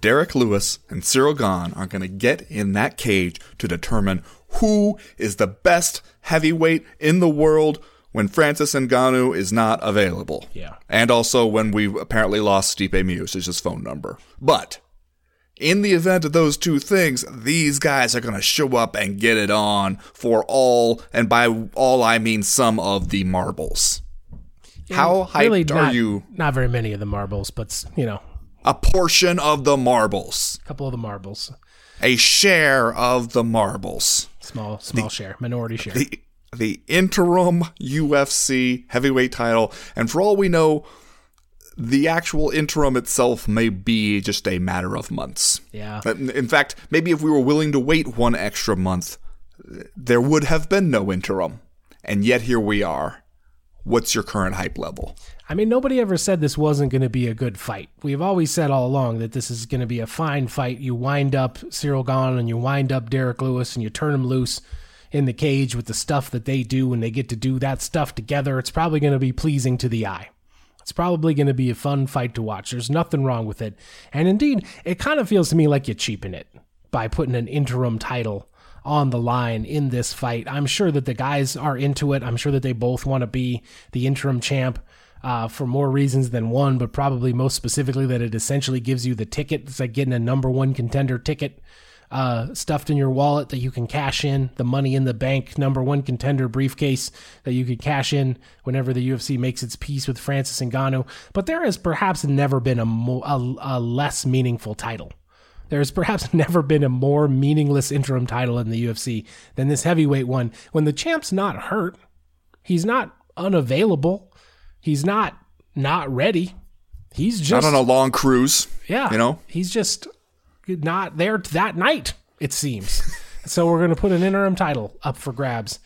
Derrick Lewis and Ciryl Gane are going to get in that cage to determine who is the best heavyweight in the world when Francis Ngannou is not available. Yeah. And also when we apparently lost Stipe Miocic's phone number. But in the event of those two things, these guys are going to show up and get it on for all, and by all I mean some of the marbles. How hyped really are you? Not very many of the marbles, but, you know, A portion of the marbles. a couple of the marbles. A share of the marbles. Small, small share, minority share. The, the interim UFC heavyweight title. And for all we know, the actual interim itself may be just a matter of months. yeah. In fact, maybe if we were willing to wait one extra month, there would have been no interim. And yet here we are. What's your current hype level? I mean, nobody ever said this wasn't going to be a good fight. We've always said all along that this is going to be a fine fight. You wind up Ciryl Gane and you wind up Derrick Lewis and you turn him loose in the cage with the stuff that they do when they get to do that stuff together. It's probably going to be pleasing to the eye. It's probably going to be a fun fight to watch. There's nothing wrong with it. And indeed, it kind of feels to me like you cheapen it by putting an interim title on the line in this fight. I'm sure that the guys are into it. I'm sure that they both want to be the interim champ uh, for more reasons than one, but probably most specifically that it essentially gives you the ticket. It's like getting a number one contender ticket uh, stuffed in your wallet that you can cash in, the money in the bank number one contender briefcase that you could cash in whenever the UFC makes its peace with Francis Ngannou. But there has perhaps never been a, mo- a, a less meaningful title. There has perhaps never been a more meaningless interim title in the UFC than this heavyweight one. When the champ's not hurt, he's not unavailable, he's not not ready. He's just not on a long cruise. Yeah, you know, he's just not there that night. It seems. so we're going to put an interim title up for grabs.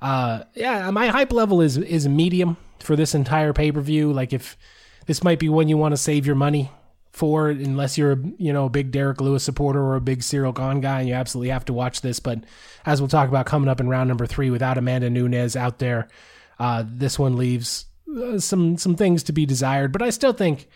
Uh, yeah, my hype level is is medium for this entire pay per view. Like if this might be when you want to save your money for, it unless you're a you know a big Derrick Lewis supporter or a big Ciryl Gane guy, and you absolutely have to watch this. But as we'll talk about coming up in round number three, without Amanda Nunes out there, uh, this one leaves uh, some some things to be desired. But I still think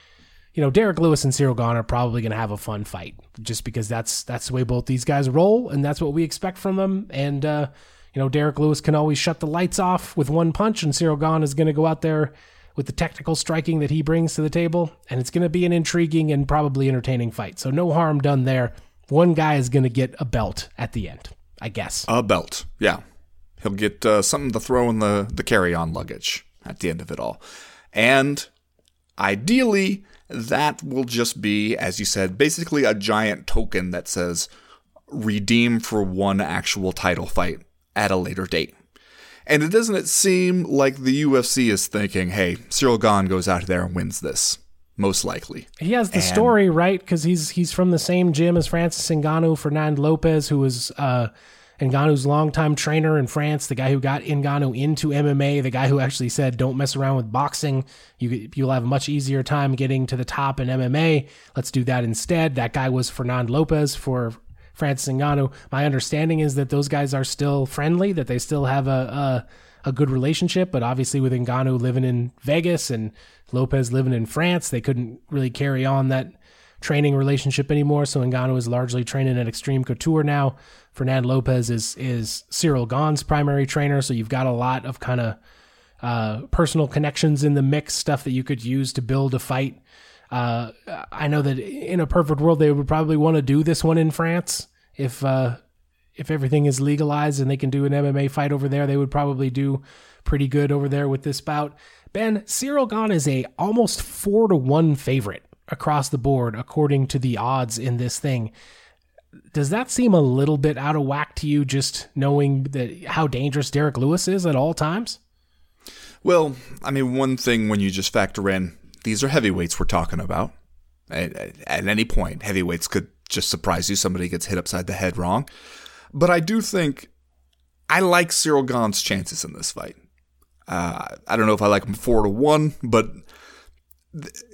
you know, Derrick Lewis and Ciryl Gane are probably going to have a fun fight, just because that's that's the way both these guys roll, and that's what we expect from them. And uh, you know, Derrick Lewis can always shut the lights off with one punch, and Ciryl Gane is going to go out there with the technical striking that he brings to the table, and it's going to be an intriguing and probably entertaining fight. So no harm done there. One guy is going to get a belt at the end, I guess. A belt, yeah. He'll get uh, something to throw in the the carry on luggage at the end of it all, and ideally that will just be, as you said, basically a giant token that says redeem for one actual title fight at a later date. And it doesn't it seem like the UFC is thinking, hey, Ciryl Gane goes out there and wins this, most likely. He has the and, story right because he's he's from the same gym as Francis Ngannou, Fernand Lopez, who was uh, Ngannou's longtime trainer in France, the guy who got Ngannou into MMA, the guy who actually said, "Don't mess around with boxing. You you'll have a much easier time getting to the top in MMA. Let's do that instead." That guy was Fernand Lopez for Francis Ngannou. My understanding is that those guys are still friendly, that they still have a a, a good relationship, but obviously with Ngannou living in Vegas and Lopez living in France, they couldn't really carry on that training relationship anymore. So Ngannou is largely training at Extreme Couture now. Fernand Lopez is is Ciryl Gane's primary trainer, so you've got a lot of kind of uh, personal connections in the mix, stuff that you could use to build a fight. Uh, I know that in a perfect world, they would probably want to do this one in France if uh, if everything is legalized and they can do an MMA fight over there. They would probably do pretty good over there with this bout. Ben Ciryl Gane is a almost four to one favorite across the board according to the odds in this thing does that seem a little bit out of whack to you just knowing that how dangerous Derrick Lewis is at all times? Well, I mean, one thing when you just factor in these are heavyweights we're talking about. At, at any point, heavyweights could just surprise you. Somebody gets hit upside the head wrong. But I do think I like Ciryl Gane's chances in this fight. Uh, I don't know if I like him four to one, but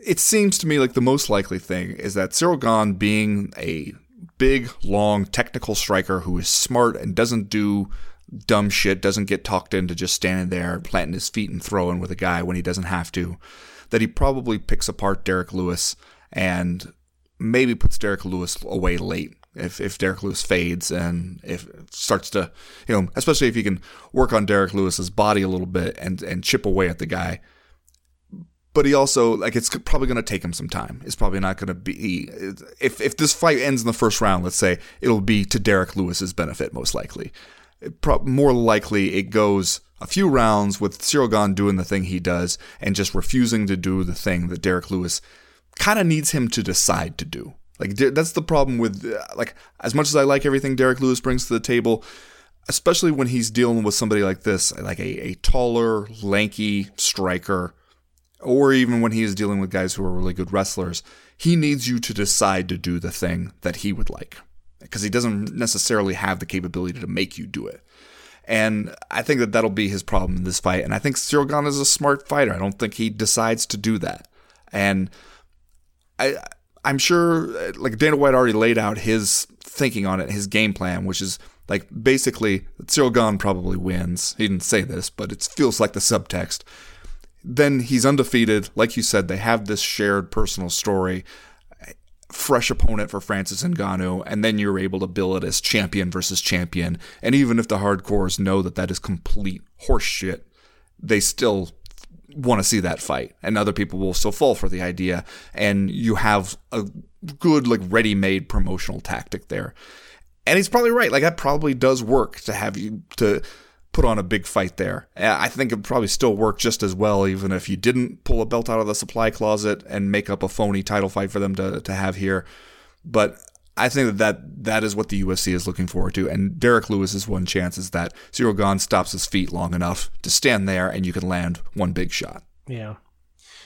it seems to me like the most likely thing is that Ciryl Gane being a big, long, technical striker who is smart and doesn't do dumb shit, doesn't get talked into just standing there, planting his feet and throwing with a guy when he doesn't have to, that he probably picks apart Derrick Lewis and maybe puts Derrick Lewis away late. If, if Derrick Lewis fades and if starts to, you know, especially if you can work on Derrick Lewis's body a little bit and, and chip away at the guy, but he also like it's probably going to take him some time. It's probably not going to be if if this fight ends in the first round. Let's say it'll be to Derrick Lewis's benefit, most likely. Pro- more likely, it goes a few rounds with Ciryl Gane doing the thing he does and just refusing to do the thing that Derrick Lewis kind of needs him to decide to do. Like that's the problem with uh, like as much as I like everything Derrick Lewis brings to the table, especially when he's dealing with somebody like this, like a, a taller, lanky striker or even when he is dealing with guys who are really good wrestlers, he needs you to decide to do the thing that he would like because he doesn't necessarily have the capability to make you do it. And I think that that'll be his problem in this fight. And I think Gane is a smart fighter. I don't think he decides to do that. And I, I'm sure, like Dana White already laid out his thinking on it, his game plan, which is like basically Gane probably wins. He didn't say this, but it feels like the subtext then he's undefeated. Like you said, they have this shared personal story. Fresh opponent for Francis Ngannou, and then you're able to bill it as champion versus champion. And even if the hardcores know that that is complete horseshit, they still want to see that fight, and other people will still fall for the idea. And you have a good, like, ready-made promotional tactic there. And he's probably right. Like that probably does work to have you to put on a big fight there. I think it would probably still work just as well, even if you didn't pull a belt out of the supply closet and make up a phony title fight for them to, to have here. But I think that, that that is what the UFC is looking forward to. And Derrick Lewis's one chance is that Ciryl Gane stops his feet long enough to stand there and you can land one big shot. Yeah.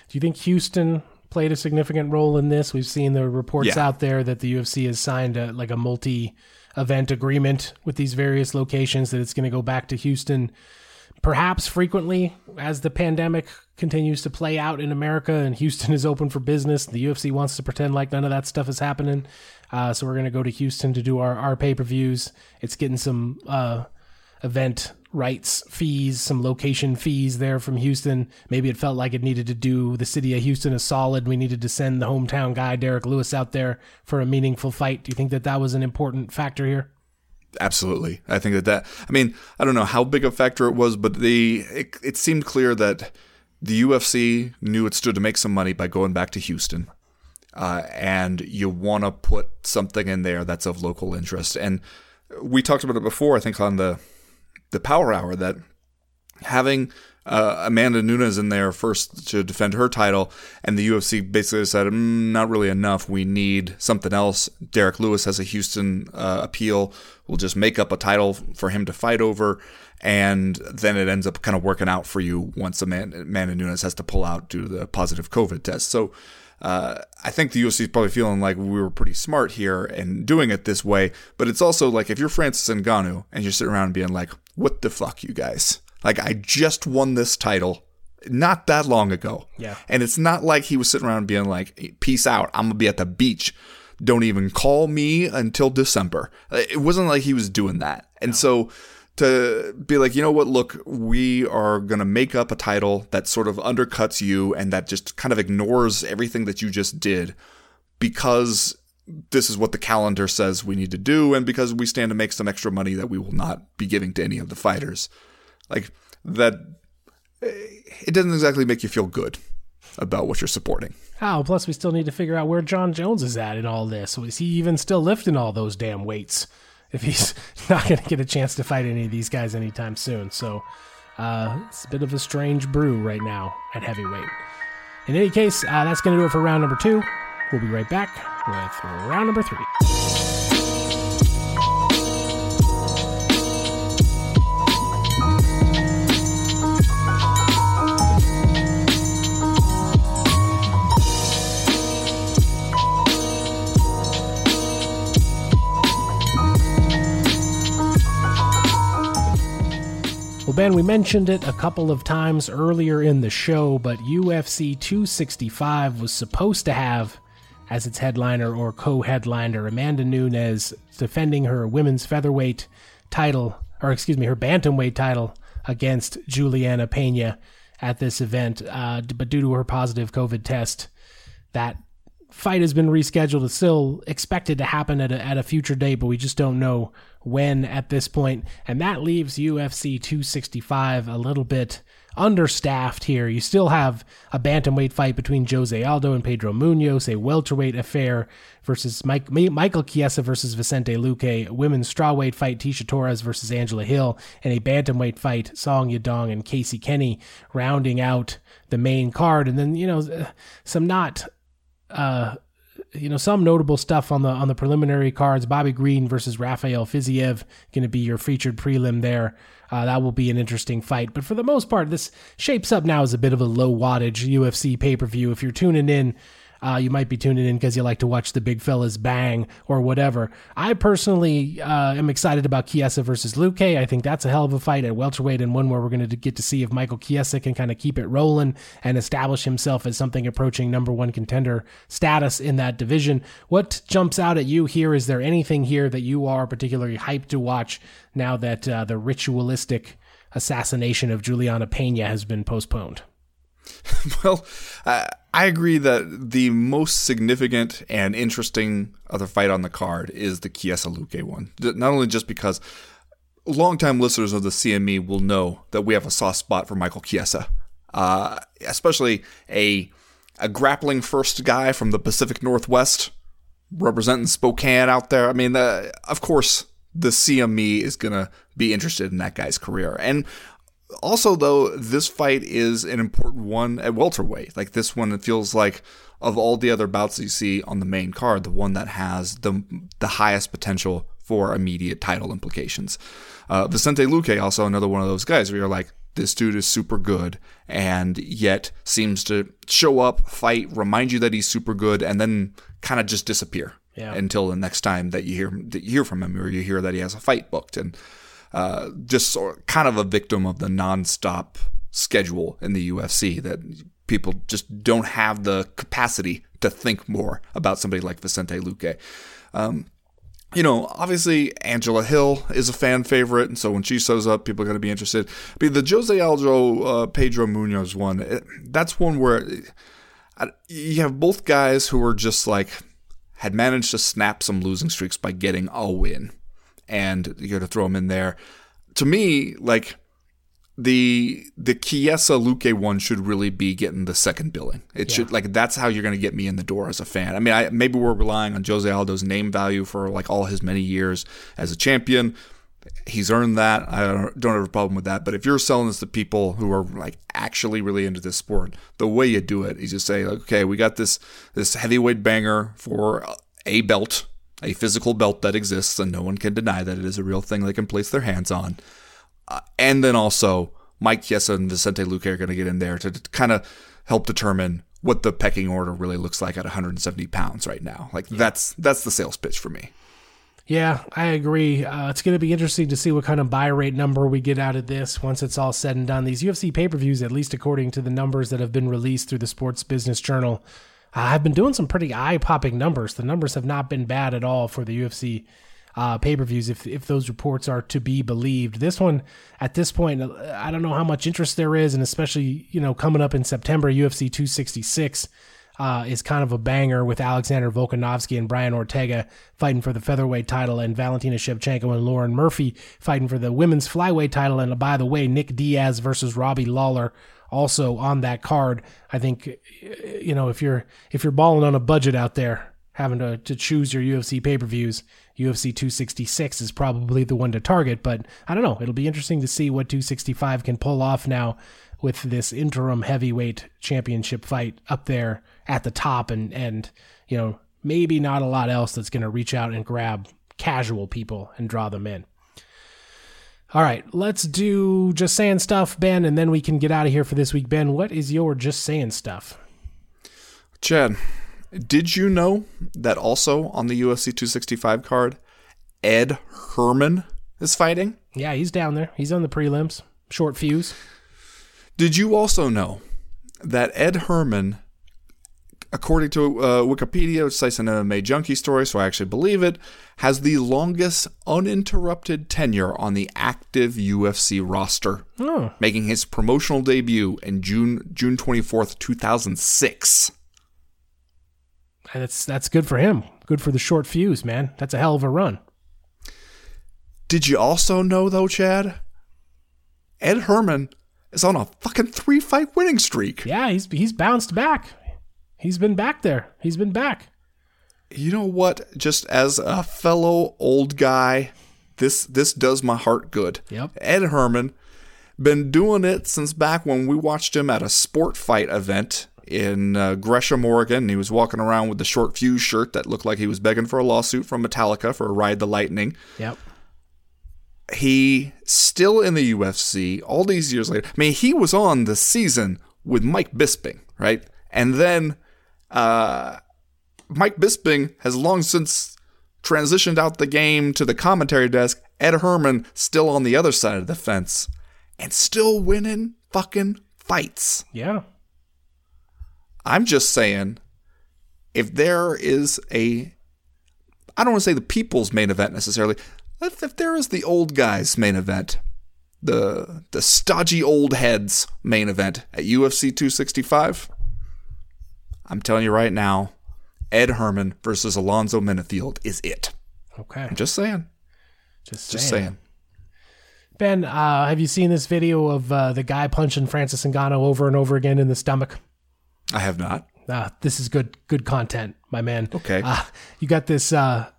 Do you think Houston played a significant role in this? We've seen the reports yeah. out there that the UFC has signed a, like a multi event agreement with these various locations that it's going to go back to Houston perhaps frequently as the pandemic continues to play out in America and Houston is open for business. The UFC wants to pretend like none of that stuff is happening. Uh, so we're going to go to Houston to do our, our pay per views. It's getting some uh, event rights fees, some location fees there from Houston. Maybe it felt like it needed to do the city of Houston a solid. We needed to send the hometown guy, Derrick Lewis, out there for a meaningful fight. Do you think that that was an important factor here? Absolutely. I think that that, I mean, I don't know how big a factor it was, but the, it, it seemed clear that the UFC knew it stood to make some money by going back to Houston. Uh, and you want to put something in there that's of local interest. And we talked about it before, I think, on the the Power Hour that having uh, Amanda Nunes in there first to defend her title, and the UFC basically said, mm, not really enough. We need something else. Derrick Lewis has a Houston uh, appeal. We'll just make up a title for him to fight over, and then it ends up kind of working out for you once Amanda, Nunes has to pull out due to the positive COVID test. So. Uh, I think the UFC is probably feeling like we were pretty smart here and doing it this way, but it's also like if you're Francis Ngannou and you're sitting around being like, what the fuck, you guys? Like, I just won this title not that long ago. Yeah. And it's not like he was sitting around being like, peace out. I'm going to be at the beach. Don't even call me until December. Uh, it wasn't like he was doing that. And no. so to be like, you know what, look, we are going to make up a title that sort of undercuts you and that just kind of ignores everything that you just did because this is what the calendar says we need to do, and because we stand to make some extra money that we will not be giving to any of the fighters. Like that, it doesn't exactly make you feel good about what you're supporting. Oh, plus we still need to figure out where Jon Jones is at in all this. Is he even still lifting all those damn weights? If he's not going to get a chance to fight any of these guys anytime soon, so uh, it's a bit of a strange brew right now at heavyweight. In any case, uh, that's going to do it for round number two. We'll be right back with round number three. Well, Ben, we mentioned it a couple of times earlier in the show, but UFC 265 was supposed to have as its headliner or co-headliner. Amanda Nunes defending her women's featherweight title, or excuse me, her bantamweight title against Julianna Pena at this event. Uh, but due to her positive COVID test, that fight has been rescheduled. It's still expected to happen at a, at a future date, but we just don't know when at this point. And that leaves UFC 265 a little bit understaffed here. You still have a bantamweight fight between Jose Aldo and Pedro Munhoz, a welterweight affair versus Mike, Michael Chiesa versus Vicente Luque, a women's strawweight fight Tecia Torres versus Angela Hill, and a bantamweight fight Song Yadong and Casey Kenney rounding out the main card. And then, you know, some not uh, you know some notable stuff on the on the preliminary cards. Bobby Green versus Rafael Fiziev going to be your featured prelim there. Uh, that will be an interesting fight. But for the most part, this shapes up now as a bit of a low wattage UFC pay per view. If you're tuning in uh, you might be tuning in because you like to watch the big fellas bang or whatever. I personally uh, am excited about Chiesa versus Luque. I think that's a hell of a fight at welterweight and one where we're going to get to see if Michael Chiesa can kind of keep it rolling and establish himself as something approaching number one contender status in that division. What jumps out at you here? Is there anything here that you are particularly hyped to watch now that uh, the ritualistic assassination of Julianna Pena has been postponed? well, uh, I agree that the most significant and interesting other fight on the card is the Chiesa Luque one. Not only just because longtime listeners of the CME will know that we have a soft spot for Michael Chiesa, uh, especially a a grappling first guy from the Pacific Northwest representing Spokane out there. I mean, uh, of course, the CME is going to be interested in that guy's career. And also, though, this fight is an important one at welterweight. Like this one, it feels like of all the other bouts you see on the main card, the one that has the the highest potential for immediate title implications. Uh, Vicente Luque, also another one of those guys where you're like, this dude is super good, and yet seems to show up, fight, remind you that he's super good, and then kind of just disappear yeah. until the next time that you hear that you hear from him, or you hear that he has a fight booked, and uh, just sort of, kind of a victim of the nonstop schedule in the UFC that people just don't have the capacity to think more about somebody like Vicente Luque. Um, you know, obviously Angela Hill is a fan favorite, and so when she shows up, people are going to be interested. But the Jose Aldo uh, Pedro Munhoz one, it, that's one where uh, you have both guys who are just like had managed to snap some losing streaks by getting a win, and you got to throw them in there. To me, like the the Chiesa Luque one should really be getting the second billing. It yeah. should like that's how you're going to get me in the door as a fan. I mean, I, maybe we're relying on Jose Aldo's name value for like all his many years as a champion. He's earned that. I don't, don't have a problem with that. But if you're selling this to people who are like actually really into this sport, the way you do it is you say, okay, we got this this heavyweight banger for a belt, a physical belt that exists, and no one can deny that it is a real thing they can place their hands on uh, and then also Mike Chiesa and Vicente Luque are going to get in there to kind of help determine what the pecking order really looks like at 170 pounds right now. Like yeah. that's that's the sales pitch for me. Yeah, I agree. Uh, it's going to be interesting to see what kind of buy rate number we get out of this once it's all said and done. These UFC pay per views, at least according to the numbers that have been released through the Sports Business Journal, uh, have been doing some pretty eye popping numbers. The numbers have not been bad at all for the UFC uh, pay per views if if those reports are to be believed. This one, at this point, I don't know how much interest there is, and especially you know coming up in September, UFC 266. Uh, is kind of a banger with Alexander Volkanovski and Brian Ortega fighting for the featherweight title, and Valentina Shevchenko and Lauren Murphy fighting for the women's flyweight title. And by the way, Nick Diaz versus Robbie Lawler also on that card. I think you know if you're if you're balling on a budget out there, having to to choose your UFC pay per views, UFC 266 is probably the one to target, but I don't know. It'll be interesting to see what 265 can pull off now with this interim heavyweight championship fight up there at the top and and you know, maybe not a lot else that's going to reach out and grab casual people and draw them in. All right, let's do just saying stuff, Ben, and then we can get out of here for this week. Ben, what is your just saying stuff? Chad, did you know that also on the UFC 265 card, Ed Herman is fighting? Yeah, he's down there. He's on the prelims. Short fuse. Did you also know that Ed Herman, according to uh, Wikipedia, which cites an MMA junkie story, so I actually believe it, has the longest uninterrupted tenure on the active UFC roster, oh. making his promotional debut in June June 24th, 2006 that's that's good for him. Good for the short fuse, man. That's a hell of a run. Did you also know though, Chad? Ed Herman is on a fucking three fight winning streak. Yeah, he's he's bounced back. He's been back there. He's been back. You know what? Just as a fellow old guy, this this does my heart good. Yep. Ed Herman been doing it since back when we watched him at a sport fight event in uh, Gresham, Oregon. He was walking around with the short fuse shirt that looked like he was begging for a lawsuit from Metallica for a Ride the Lightning. Yep. He still in the UFC all these years later. I mean, he was on the season with Mike Bisping, right? And then uh, Mike Bisping has long since transitioned out the game to the commentary desk. Ed Herman still on the other side of the fence and still winning fucking fights. Yeah. I'm just saying, if there is a, I don't want to say the people's main event necessarily, if, if there is the old guys' main event, the the stodgy old heads main event at UFC 265. I'm telling you right now, Ed Herman versus Alonzo Menifield is it. Okay. I'm just saying. Just, Just saying. saying. Ben, uh, have you seen this video of uh, the guy punching Francis Ngannou over and over again in the stomach? I have not. Uh, this is good good content, my man. Okay. Uh, you got this uh,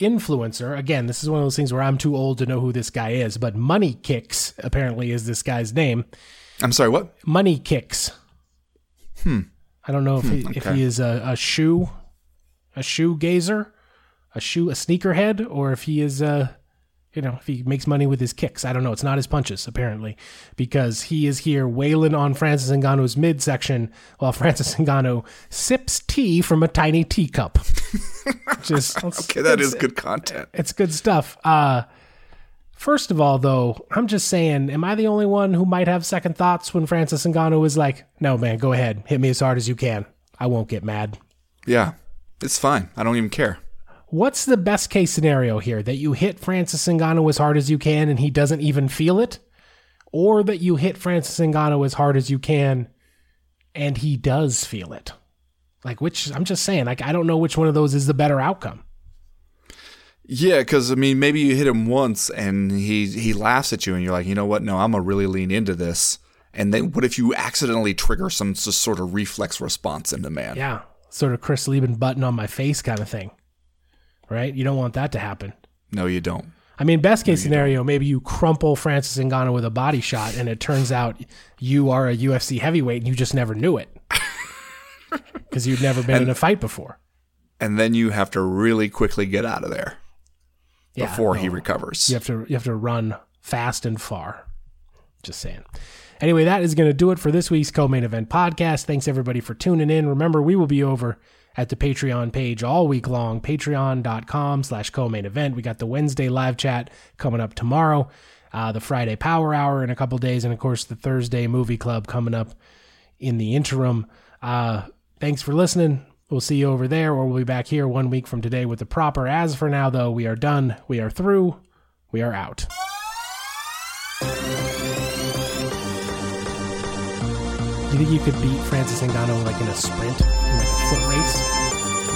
influencer. Again, this is one of those things where I'm too old to know who this guy is, but Money Kicks apparently is this guy's name. I'm sorry, what? Money Kicks. Hmm. I don't know if he, if he is a, a shoe, a shoe gazer, a shoe, a sneakerhead, or if he is a, you know, if he makes money with his kicks. I don't know. It's not his punches apparently, because he is here wailing on Francis Ngannou's midsection while Francis Ngannou sips tea from a tiny teacup. Just Okay, that is good content. it's good stuff. Uh first of all though, I'm just saying, am I the only one who might have second thoughts when Francis Ngannou is like, "No, man, go ahead. Hit me as hard as you can. I won't get mad." Yeah, it's fine. I don't even care. What's the best case scenario here? That you hit Francis Ngannou as hard as you can and he doesn't even feel it? Or that you hit Francis Ngannou as hard as you can and he does feel it? Like which I'm just saying, like I don't know which one of those is the better outcome. Yeah, because I mean, maybe you hit him once and he he laughs at you, and you're like, you know what? No, I'm gonna really lean into this. And then what if you accidentally trigger some sort of reflex response in the man? Yeah, sort of Chris Leben button on my face kind of thing. Right? You don't want that to happen. No, you don't. I mean, best case scenario, maybe you crumple Francis Ngannou with a body shot, and it turns out you are a UFC heavyweight, and you just never knew it because you'd never been in a fight before. And then you have to really quickly get out of there Yeah, before he recovers. You have to you have to run fast and far. Just saying. Anyway, that is going to do it for this week's co-main event podcast. Thanks everybody for tuning in. Remember, we will be over at the Patreon page all week long, patreon.com slash co-main event. We got the Wednesday live chat coming up tomorrow, uh, the Friday power hour in a couple days, and of course the Thursday movie club coming up in the interim. Uh, thanks for listening. We'll see you over there, or we'll be back here one week from today with the proper. As for now, though, we are done. We are through. We are out. Do you think you could beat Francis Ngannou like in a sprint, in like a foot race?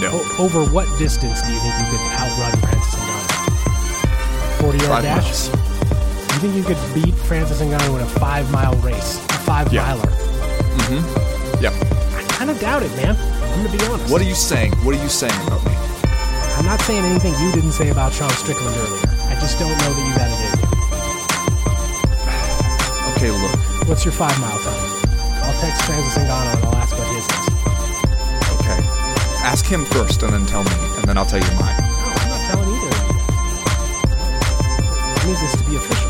No, O- over what distance do you think you could outrun Francis Ngannou? 40 yard five dash? miles. Do you think you could beat Francis Ngannou in a five mile race? A five Yeah. miler? Mm-hmm. Yeah. I kind of doubt it, man. I'm to be honest. What are you saying? What are you saying about me? I'm not saying anything you didn't say about Sean Strickland earlier. I just don't know that you got it in you. Okay, look. What's your five mile time? I'll text Francis Ngannou and I'll ask what his is. Okay, ask him first, and then tell me, and then I'll tell you mine. No, I'm not telling either. I need this to be official.